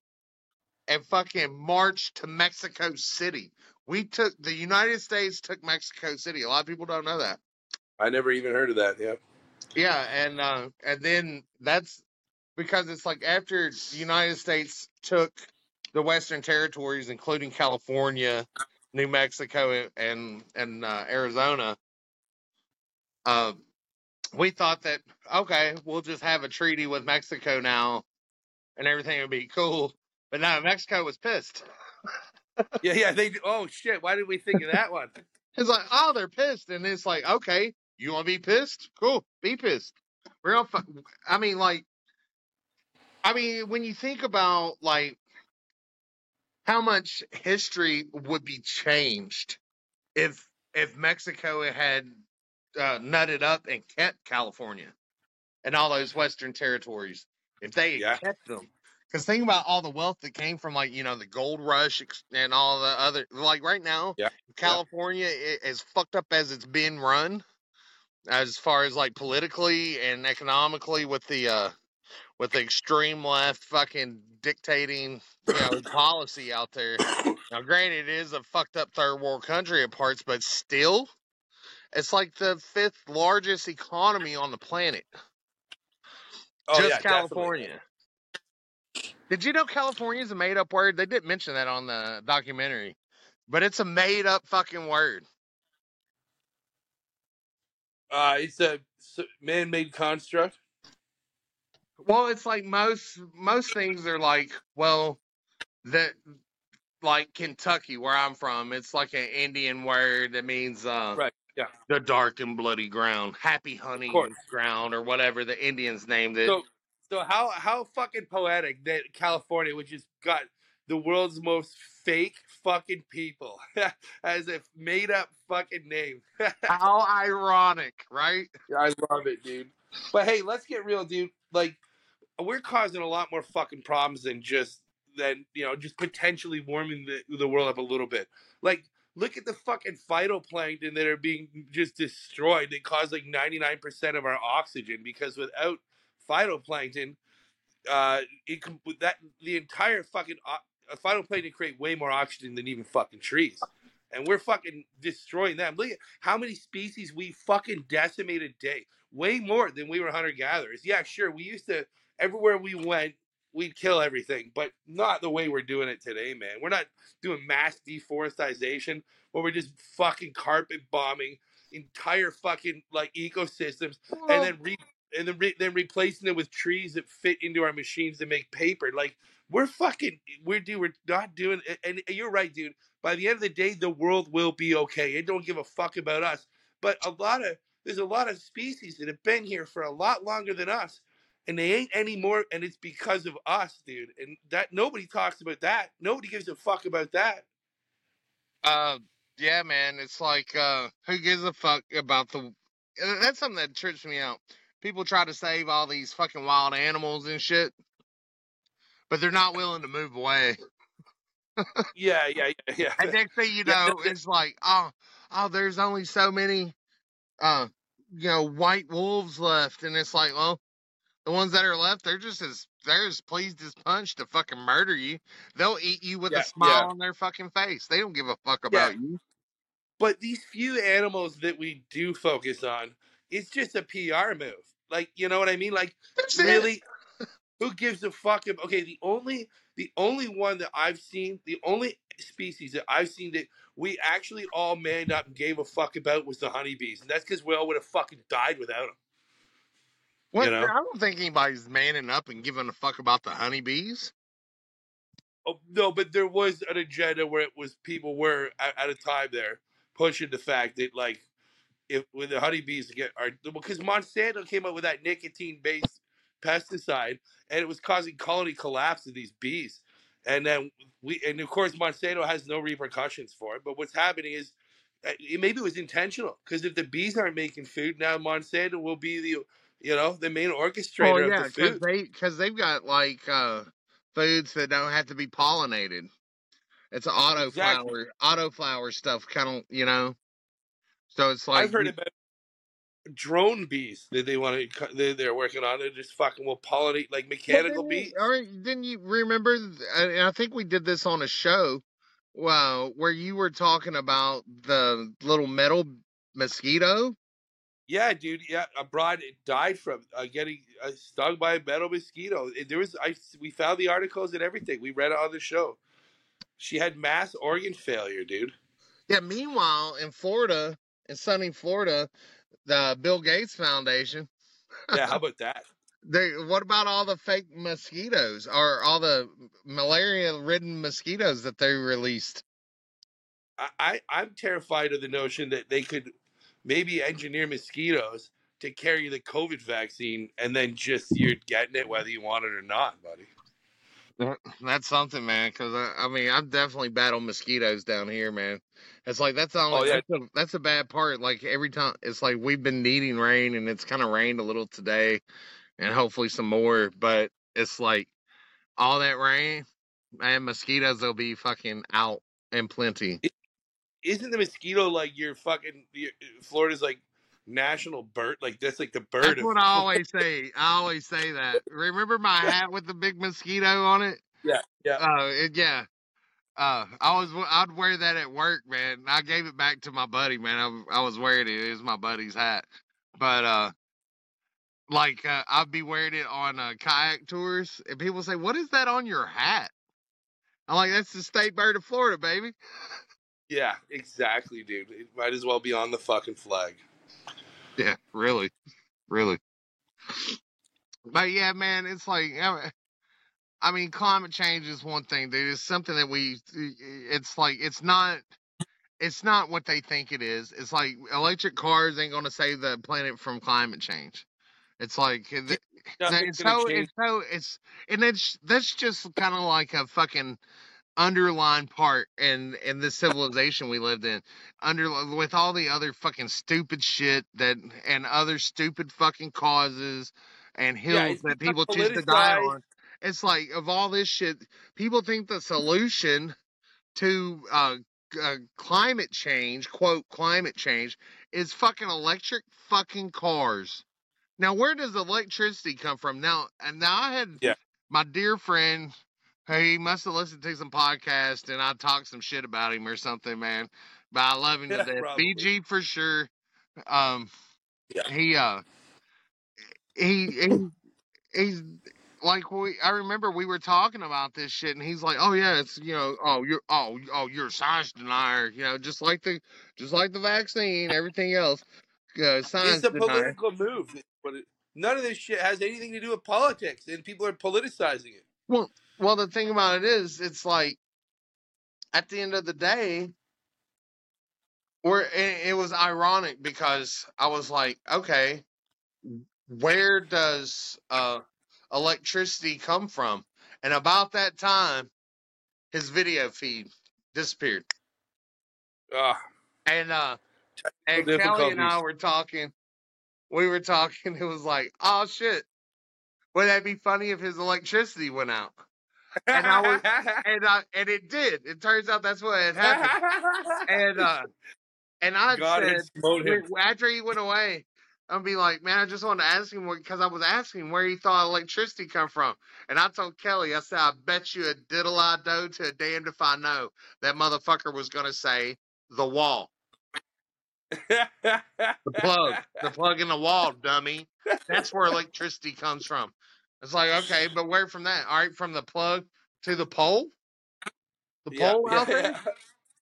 and fucking marched to Mexico City. We took the United States took Mexico City. A lot of people don't know that. I never even heard of that. Yeah. Yeah, and uh, and then that's because it's like after the United States took the Western territories, including California, New Mexico, and and uh, Arizona. Uh, we thought that okay, we'll just have a treaty with Mexico now, and everything would be cool. But now Mexico was pissed. Yeah. Yeah. They. Oh shit. Why did we think of that one? It's like, oh, they're pissed, and it's like, okay, you want to be pissed? Cool, be pissed. We're gonna. fu- I mean, like, I mean, when you think about like how much history would be changed if if Mexico had uh, nutted up and kept California and all those Western territories, if they Yeah. kept them. Because think about all the wealth that came from like you know the gold rush and all the other like right now Yeah. California i- as fucked up as it's been run as far as like politically and economically with the uh with the extreme left fucking dictating you know policy out there. Now granted it is a fucked up third world country at parts, but still it's like the fifth largest economy on the planet. Oh just yeah. Definitely. California. Did you know California is a made up word? They didn't mention that on the documentary. But it's a made up fucking word. Uh, it's a man-made construct. Well, it's like most most things are like, well, that like Kentucky, where I'm from, it's like an Indian word that means uh Right. Yeah. the dark and bloody ground, happy hunting ground, or whatever the Indians named it. So, so how how fucking poetic that California, which has got the world's most fake fucking people, as a made up fucking name. How ironic, right? I love it, dude. But hey, let's get real, dude. Like, we're causing a lot more fucking problems than just than you know just potentially warming the the world up a little bit. Like look at the fucking phytoplankton that are being just destroyed. They cause like ninety nine percent of our oxygen because without phytoplankton, uh, it that the entire fucking uh, phytoplankton create way more oxygen than even fucking trees. And we're fucking destroying them. Look at how many species we fucking decimate a day. Way more than we were hunter gatherers. Yeah, sure. We used to everywhere we went, we'd kill everything, but not the way we're doing it today, man. We're not doing mass deforestation where we're just fucking carpet bombing entire fucking like ecosystems and then re and then re- then replacing it with trees that fit into our machines to make paper. Like we're fucking we're dude, we're not doing and you're right, dude. By the end of the day, the world will be okay. It don't give a fuck about us. But a lot of there's a lot of species that have been here for a lot longer than us and they ain't anymore and it's because of us dude and that nobody talks about that nobody gives a fuck about that Uh, yeah, man. It's like, uh, who gives a fuck about the? uh, That's something that trips me out. People try to save all these fucking wild animals and shit, but they're not willing to move away. yeah yeah yeah yeah And next thing you know, th- it's like, oh, oh, there's only so many, uh, you know, white wolves left, and it's like, well, the ones that are left, they're just as they're as pleased as punch to fucking murder you. They'll eat you with yeah a smile yeah on their fucking face. They don't give a fuck yeah about you. but these few animals that we do focus on it's just a pr move like you know what i mean like That's it. really who gives a fuck okay the only the only one that i've seen the only species that i've seen that we actually all manned up and gave a fuck about was the honeybees and that's because we all would have fucking died without them What? you know I don't think anybody's manning up and giving a fuck about the honeybees. Oh, no, but there was an agenda where it was people were at, at a time there pushing the fact that like if when the honeybees get are because Monsanto came up with that nicotine based pesticide and it was causing colony collapse of these bees, and then we and of course Monsanto has no repercussions for it. But what's happening is uh, it, maybe it was intentional because if the bees aren't making food now, Monsanto will be the you know the main Well, orchestrator of yeah, the because food. they because they've got like uh foods that don't have to be pollinated. It's auto Exactly. flower, auto flower stuff, kind of you know. So it's like I've heard about drone bees that they want to they, they're working on. They just fucking will pollinate like mechanical bees. you, or didn't you remember? And I think we did this on a show, well, where you were talking about the little metal mosquito. Yeah, dude. Yeah, a broad died from uh, getting uh, stung by a metal mosquito. It- There was I we found the articles and everything. We read it on the show. She had mass organ failure, dude. Yeah. Meanwhile, in Florida, in sunny Florida, the Bill Gates Foundation. Yeah, how about that? They, what about all the fake mosquitoes or all the malaria-ridden mosquitoes that they released? I, I I'm terrified of the notion that they could maybe engineer mosquitoes to carry the COVID vaccine and then just you're getting it whether you want it or not, buddy. That- That's something, man. Because I, I mean, I've definitely battled mosquitoes down here, man. It's like that's the only Oh yeah, that's, a, that's a bad part. Like every time, it's like we've been needing rain, and it's kind of rained a little today, and hopefully some more. But it's like all that rain, man. Mosquitoes will be fucking out and plenty. Isn't the mosquito like your fucking your, Florida's like national bird? Like that's like the bird That's of what I always say. I always say that. Remember my hat with the big mosquito on it? yeah yeah. Oh, it, yeah. Uh, I was I'd wear that at work, man. I gave it back to my buddy, man. I, I was wearing it. It was my buddy's hat, but uh, like uh, I'd be wearing it on uh, kayak tours, and people say, "What is that on your hat?" I'm like, "That's the state bird of Florida, baby." Yeah, exactly, dude. It might as well be on the fucking flag. Yeah, really, really. But yeah, man, it's like I mean, climate change is one thing, dude. It's something that we. It's like it's not. It's not what they think it is. It's like electric cars ain't gonna save the planet from climate change. It's like it- it's so change. it's so it's and it's that's just kind of like a fucking underlying part in in this civilization we lived in under with all the other fucking stupid shit that and other stupid fucking causes and hills it's that people choose to die on it's like of all this shit, people think the solution to uh, uh, climate change, quote climate change, is fucking electric fucking cars. Now, where does electricity come from? Now, and now I had Yeah. my dear friend. Hey, he must have listened to some podcast, and I talked some shit about him or something, man. But I love him to Yeah, death. probably. BG for sure. Um, Yeah. he uh, he he he's like we I remember we were talking about this shit and he's like, Oh yeah, it's you know, oh you're oh oh you're a science denier, you know, just like the just like the vaccine, everything else. Uh, science It's a denier. political move. But it, none of this shit has anything to do with politics, and people are politicizing it. Well well the thing about it is it's like at the end of the day where it, it was ironic because I was like, okay, where does uh electricity come from? And about that time, his video feed disappeared. Ah, And uh and Kelly and. I were talking. We were talking. It was like, oh shit. Would that be funny if his electricity went out? And I was- And uh, and it did. It turns out that's what had happened. And uh and I God said him. after he went away, I'd be like, man, I just wanted to ask him because I was asking where he thought electricity come from, and I told Kelly, I said, I bet you a diddle I do to a damned if I know that motherfucker was gonna say the wall, the plug, the plug in the wall, dummy. That's where electricity comes from. It's like okay, but where from that? All right, from the plug to the pole, the Yeah, pole out yeah. there.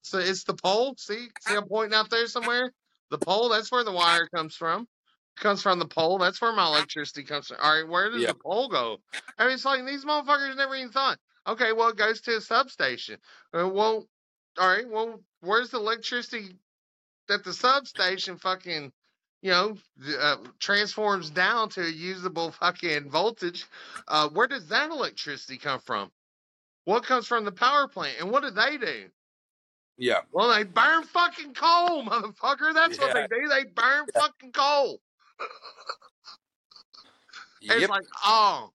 So it's the pole. See, see, I'm pointing out there somewhere. The pole. That's where the wire comes from. Comes from the pole. That's where my electricity comes from. All right, where does Yeah. the pole go? I mean, it's like these motherfuckers never even thought. Okay, well, it goes to a substation. Uh, well, all right, well, where's the electricity that the substation fucking, you know, uh, transforms down to a usable fucking voltage? Uh, where does that electricity come from? What comes from the power plant, and what do they do? yeah. Well, they burn fucking coal, motherfucker. That's what they do. They burn fucking coal. And It's like, oh,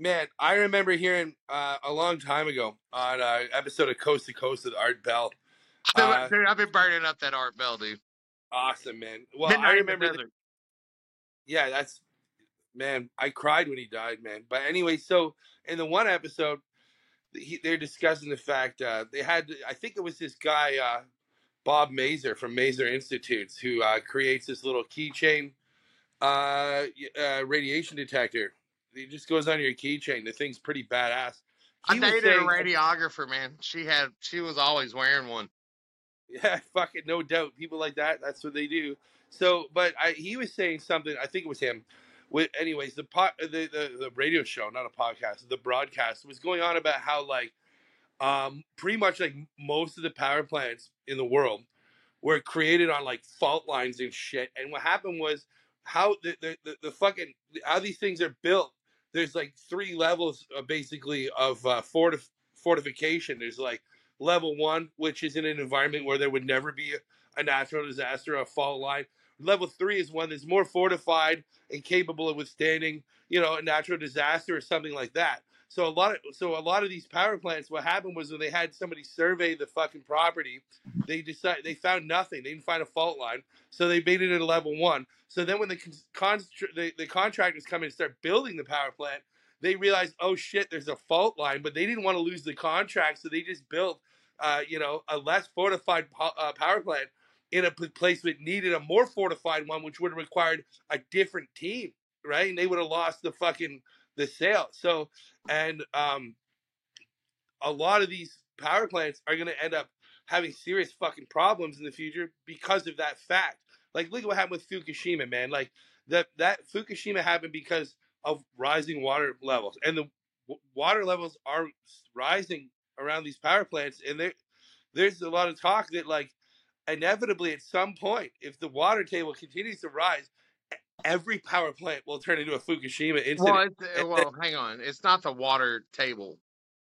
Man, I remember hearing uh, a long time ago on an episode of Coast to Coast with Art Bell. Uh, dude, I've been burning up that art bell, dude. Awesome, man. Well, Midnight I remember. the- yeah, that's man. I cried when he died, man. But anyway, so in the one episode, he, they're discussing the fact uh, they had. I think it was this guy, uh, Bob Mazer from Mazer Institutes, who uh, creates this little keychain uh, uh, radiation detector. It just goes on your keychain. The thing's pretty badass. I He was dated a radiographer, man. She had, she was always wearing one. Yeah, fucking no doubt. People like that, that's what they do. So, but I, he was saying something. I think it was him. With, anyways, the, po- the the the radio show, not a podcast, the broadcast was going on about how like, um, pretty much like most of the power plants in the world were created on like fault lines and shit. And what happened was how the the, the, the fucking how these things are built. There's like three levels, uh, basically, of uh, fortif- fortification. There's like level one, which is in an environment where there would never be a, a natural disaster, or a fault line. Level three is one that's more fortified and capable of withstanding, you know, a natural disaster or something like that. So a lot of so a lot of these power plants, what happened was when they had somebody survey the fucking property, they decided they found nothing. They didn't find a fault line, so they made it at a level one. So then when the con- the, the contractors come in and start building the power plant, they realized, oh shit, there's a fault line, but they didn't want to lose the contract, so they just built, uh, you know, a less fortified po- uh, power plant in a place that needed a more fortified one, which would have required a different team, right? And they would have lost the fucking the sale. So, and um, a lot of these power plants are going to end up having serious fucking problems in the future because of that fact. Like, look at what happened with Fukushima, man. Like that that Fukushima happened because of rising water levels, and the w- water levels are rising around these power plants, and there there's a lot of talk that like inevitably at some point, if the water table continues to rise, every power plant will turn into a Fukushima incident. Well, it's, well, hang on. It's not the water table.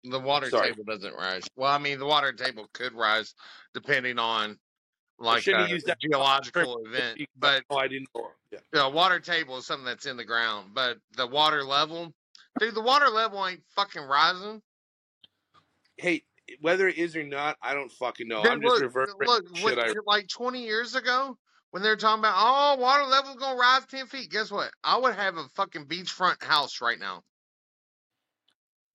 The water Sorry. table doesn't rise. Well, I mean, the water table could rise depending on like a geological event. But oh, I didn't know. Yeah. the water table is something that's in the ground. But the water level, dude, the water level ain't fucking rising. Hey, whether it is or not, I don't fucking know. Dude, I'm just reversing look, shit. I, like 20 years ago, when they're talking about, oh, water level's gonna rise 10 feet. Guess what? I would have a fucking beachfront house right now.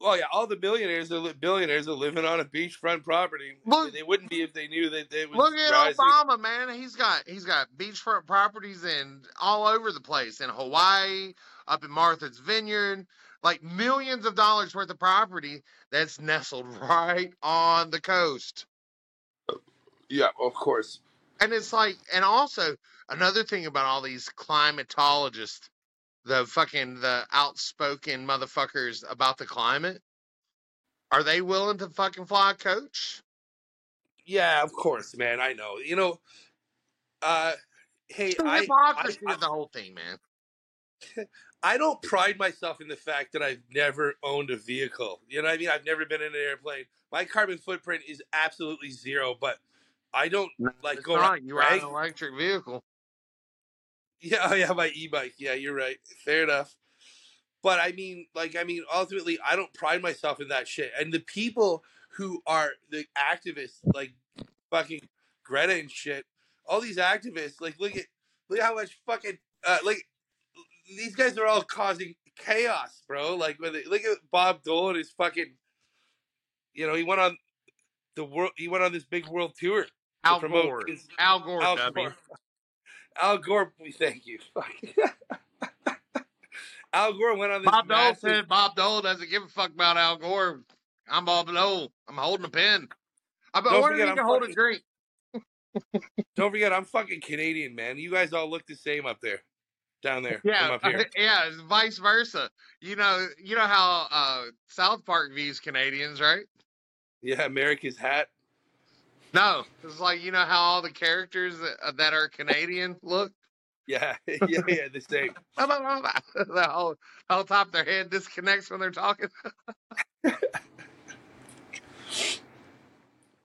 well, yeah, all the billionaires are li- billionaires are living on a beachfront property. Look- they wouldn't be if they knew that it was Look at rising. Obama, man. He's got he's got beachfront properties in all over the place in Hawaii, up in Martha's Vineyard, like millions of dollars worth of property that's nestled right on the coast. Yeah, of course. And it's like, and also another thing about all these climatologists, the fucking the outspoken motherfuckers about the climate, are they willing to fucking fly a coach? Yeah, of course, man. I know. You know, uh, hey, It's the I, I, hypocrisy I, of the whole thing, man. I don't pride myself in the fact that I've never owned a vehicle. You know what I mean? I've never been in an airplane. My carbon footprint is absolutely zero, but I don't like It's go not. around. You Right? an electric vehicle. Yeah, oh yeah, my e-bike. Yeah, you're right. Fair enough. But I mean, like, I mean, ultimately, I don't pride myself in that shit. And the people who are the activists, like fucking Greta and shit, all these activists, like, look at look at how much fucking uh, like these guys are all causing chaos, bro. Like, when they, look at Bob Dole and his fucking, you know, he went on the world, he went on this big world tour to Al promote Gore. his Al Gore, Al. Gore. Al Gore, we thank you. Al Gore went on this Bob Dole massive. said Bob Dole doesn't give a fuck about Al Gore. I'm Bob Dole. I'm holding a pen. I wanted forget, you I'm to hold a drink. Don't forget, I'm fucking Canadian, man. You guys all look the same up there, down there. from Yeah, up here. yeah, vice versa. You know, you know how uh, South Park views Canadians, right? Yeah, America's hat. No, it's like you know how all the characters that, that are Canadian look. Yeah, yeah, yeah, the same. the whole, whole top of their head disconnects when they're talking.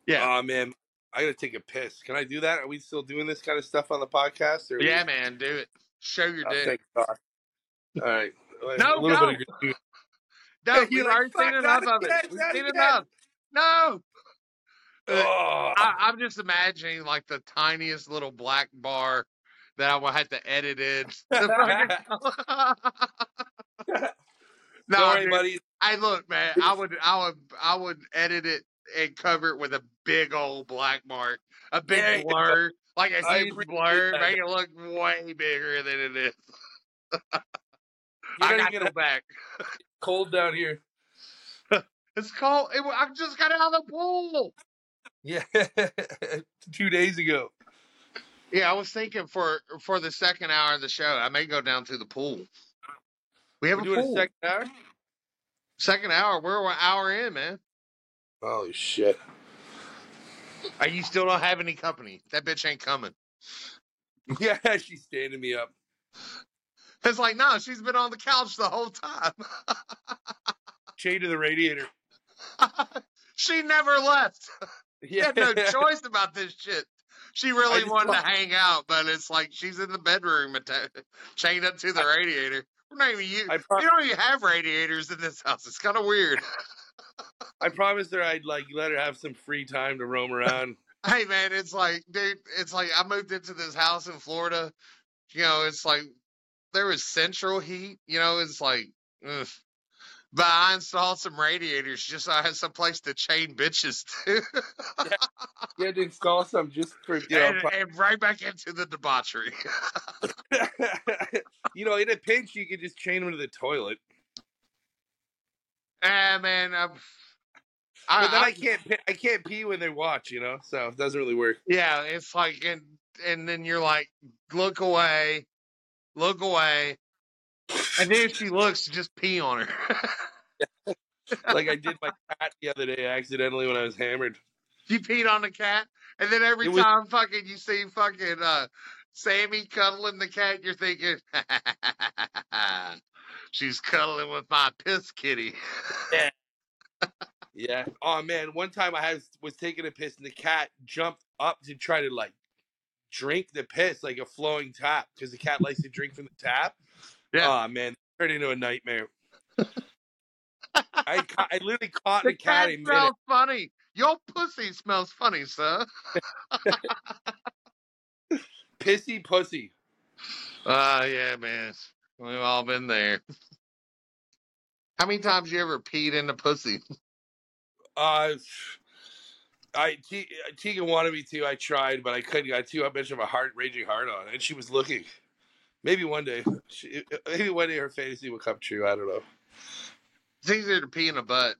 Yeah. Oh man, I gotta take a piss. Can I do that? Are we still doing this kind of stuff on the podcast? Or Yeah, we- man, do it. Show your Oh, dick. All right. No, a little go. bit of No, You're we've already seen enough of it. We've seen enough. No, Oh, I, I'm just imagining like the tiniest little black bar that I will have to edit in. no, dude, buddy. I look, man. I would, I would, I would edit it and cover it with a big old black mark, a big There you go. blur, like I huge appreciate blur, that. make it look way bigger than it is. I gotta gonna go back. cold down here. It's cold. It, I just got out of the pool. Yeah, two days ago. Yeah, I was thinking for for the second hour of the show, I may go down to the pool. We have We're a doing pool. a second hour. Second hour. We're an hour in, man. Holy shit! Are you still don't have any company? That bitch ain't coming. Yeah, she's standing me up. It's like, no, she's been on the couch the whole time. Chain to the radiator. she never left. She Yeah, had no choice about this shit. She really wanted to hang out, but it's like she's in the bedroom chained up to the radiator. We're not even u- I pro- we don't even have radiators in this house. It's kind of weird. I promised her I'd like let her have some free time to roam around. Hey man, it's like, dude, it's like I moved into this house in Florida. You know, it's like there was central heat. You know, it's like, ugh. but I installed some radiators just so I had some place to chain bitches to, You had to install some just for you know. and, and right back into the debauchery. you know, in a pinch, you could just chain them to the toilet. Ah man, I'm, But then I, I can't. I can't pee when they watch. You know, so it doesn't really work. yeah, it's like, and and then you're like, look away, look away, and then if she looks, just pee on her. Like I did my cat the other day accidentally when I was hammered. You peed on the cat, and then every was- time fucking you see fucking uh, Sammy cuddling the cat, you're thinking, she's cuddling with my piss kitty. Yeah. Yeah. Oh man, one time I had, was taking a piss and the cat jumped up to try to like drink the piss like a flowing tap because the cat likes to drink from the tap. Yeah. Oh man, turned into a nightmare. I ca- I literally caught the the cat. cat smells funny. Your pussy smells funny, sir. Pissy pussy. Ah, yeah, man. We've all been there. How many times you ever peed in the pussy? Uh, I Te- Tegan wanted me to. I tried, but I couldn't. I had too much of a heart raging heart on, and she was looking. Maybe one day, she, maybe one day her fantasy will come true. I don't know. It's easier to pee in a butt.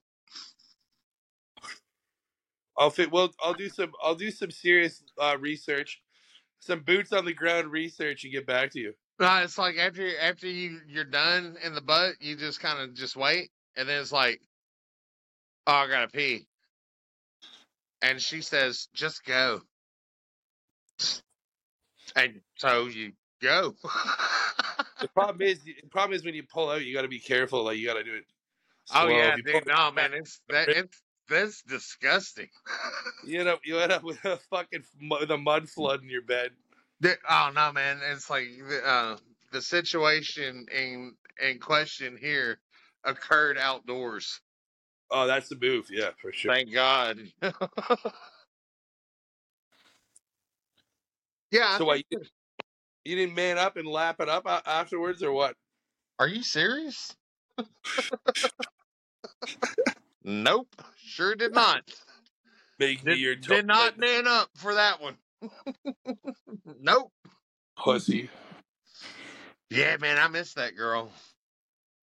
I'll fit. Well, I'll do some. I'll do some serious uh, research, some boots on the ground research, and get back to you. No, it's like after after you you're done in the butt, you just kind of just wait, and then it's like, oh, I gotta pee, and she says, just go, and so you go. The problem is, the problem is when you pull out, you got to be careful. Like you got to do it. oh slow. yeah, dude, no man, it's that it's that's disgusting. You end up you end up with a fucking with a mud flood in your bed. There- oh no, man! It's like the, uh, the situation in in question here occurred outdoors. Oh, that's the move. Yeah, for sure. Thank God. yeah. So what? You, you didn't man up and lap it up afterwards, or what? Are you serious? nope. Sure did not. Make me Did, your did not man up for that one. Nope. pussy. Yeah, man, I miss that girl.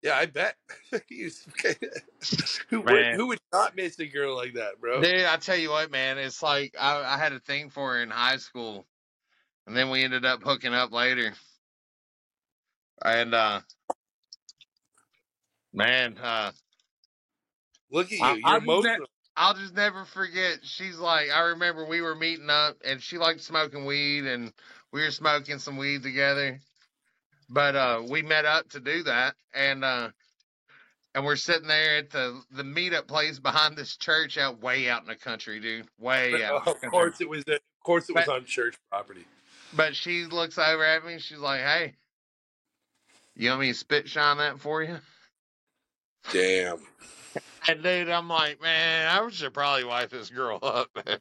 Yeah, I bet. Who would who would not miss a girl like that, bro? Dude, I tell you what, man, it's like I, I had a thing for her in high school, and then we ended up hooking up later. And uh, man, uh, Look at you. I- You're I emotional. I'll just never forget. She's like, I remember we were meeting up, and she liked smoking weed, and we were smoking some weed together. But uh, we met up to do that, and uh, and we're sitting there at the the meetup place behind this church out way out in the country, dude, way out. of course it was. Of course it was on church property. But she looks over at me. She's like, "Hey, you want me to spit shine that for you?" Damn. And dude, I'm like, "Man, I should probably wipe this girl up." Man.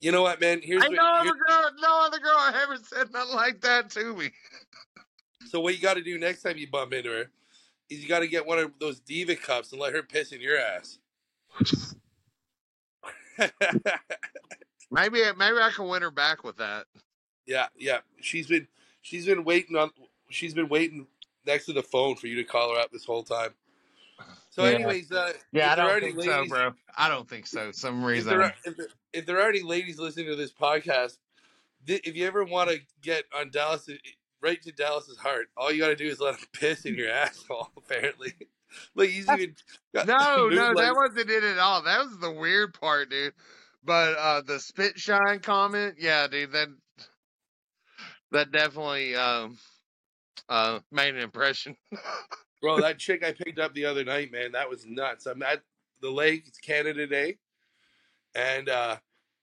You know what, man? Here's I what, no here's- other girl, no other girl I ever said nothing like that to me. so what you got to do next time you bump into her is you got to get one of those diva cups and let her piss in your ass. Maybe, maybe I can win her back with that. yeah, yeah. She's been she's been waiting on she's been waiting next to the phone for you to call her up this whole time. So, Yeah. anyways, uh, Yeah, I don't think so, bro. I don't think so. Some If reason. there, are, if, there, if there are any ladies listening to this podcast, thi- if you ever want to get on Dallas, right to Dallas's heart, all you got to do is let him piss in your asshole. Apparently, like he's even got No, no, that wasn't it at all. That was the weird part, dude. But uh the spit shine comment, yeah, dude, that that definitely um uh made an impression. Bro, that chick I picked up the other night, man, that was nuts. I'm at the lake. It's Canada Day, and uh,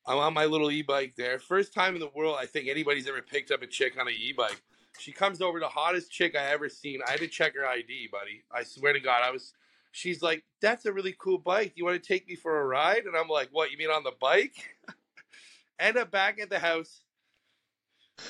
I'm on my little e-bike there. First time in the world I think anybody's ever picked up a chick on an e-bike. She comes over, the hottest chick I ever seen. I had to check her ID, buddy. I swear to God, I was. She's like, "That's a really cool bike. You want to take me for a ride?" And I'm like, "What? You mean on the bike?" End up back at the house.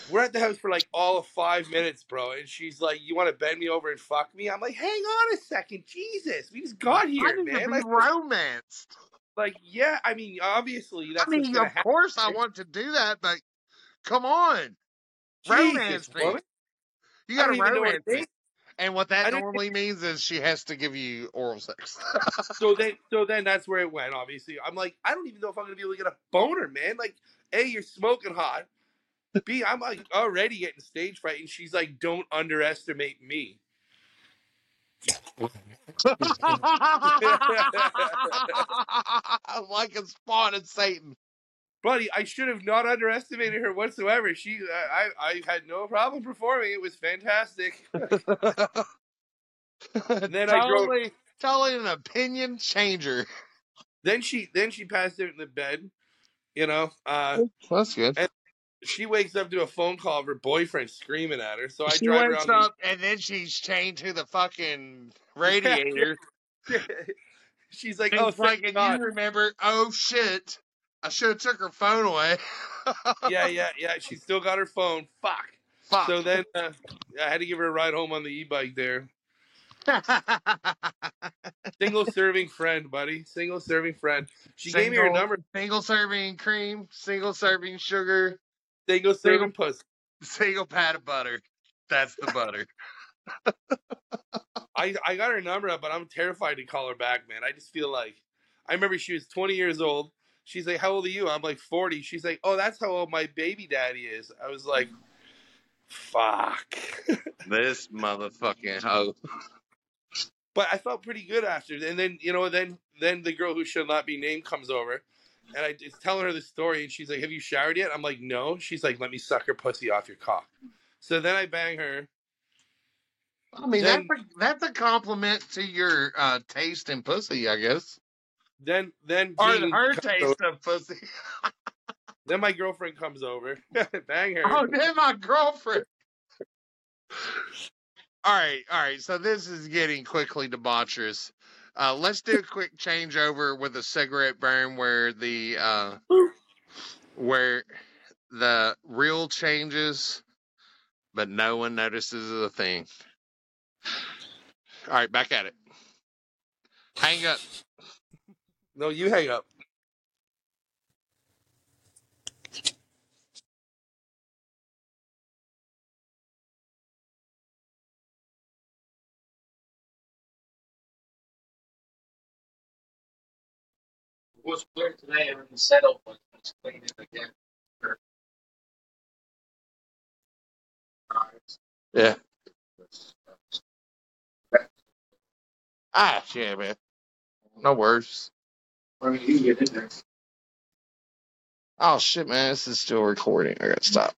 We're at the house for like all of five minutes, bro. And she's like, "You want to bend me over and fuck me?" I'm like, "Hang on a second, Jesus, we just got I here, need man." to be Like, romanced. like, yeah, I mean, obviously that's I mean, of course I want to do that, but come on. happen. romance Jesus, woman. You gotta don't even know what romance it And what that normally means is she has to give you oral sex. So then, so then that's where it went. Obviously, I'm like, I don't even know if I'm gonna be able to get a boner, man. Like, a, you're smoking hot. B, I'm like already getting stage fright, and she's like, "Don't underestimate me." like a spawn of Satan. buddy, I should have not underestimated her whatsoever. She, I, I had no problem performing. It was fantastic. then I drove- totally, totally an opinion changer. Then she, then she passed out in the bed. You know, uh, That's good. She wakes up to a phone call of her boyfriend screaming at her. So I she drive wakes around. up and then she's chained to the fucking radiator. She's like, And "Oh, like, and God." you remember, oh shit, I should have took her phone away. yeah, yeah, yeah. She still got her phone. Fuck. Fuck. So then uh, I had to give her a ride home on the e-bike there. Single serving friend, buddy. Single serving friend. She gave me her number. Single serving cream, single serving sugar, Single serving pussy. single pat of butter. That's the butter. I I got her number up, but I'm terrified to call her back, man. I just feel like I remember she was 20 years old. She's like, "How old are you?" I'm like 40. She's like, "Oh, that's how old my baby daddy is." I was like, "Fuck." this motherfucking hoe. but I felt pretty good after. And then you know, then then the girl who should not be named comes over, and I just telling her the story, and she's like, "Have you showered yet?" I'm like, "No." She's like, "Let me suck her pussy off your cock." So then I bang her. I mean, Then- that's a, that's a compliment to your uh, taste in pussy, I guess. Then then Or her taste over. of pussy. Then my girlfriend comes over, bang her. Oh, then my girlfriend. All right, all right. So this is getting quickly debaucherous. Uh, let's do a quick changeover with a cigarette burn where the uh, where the reel changes, but no one notices a thing. All right, back at it. Hang up. No, you hang up. Was clear today and the settle was was clean it again. Yeah. Ah, yeah, man. No worries. I mean, you get in there. Oh shit, man, this is still recording. I gotta stop.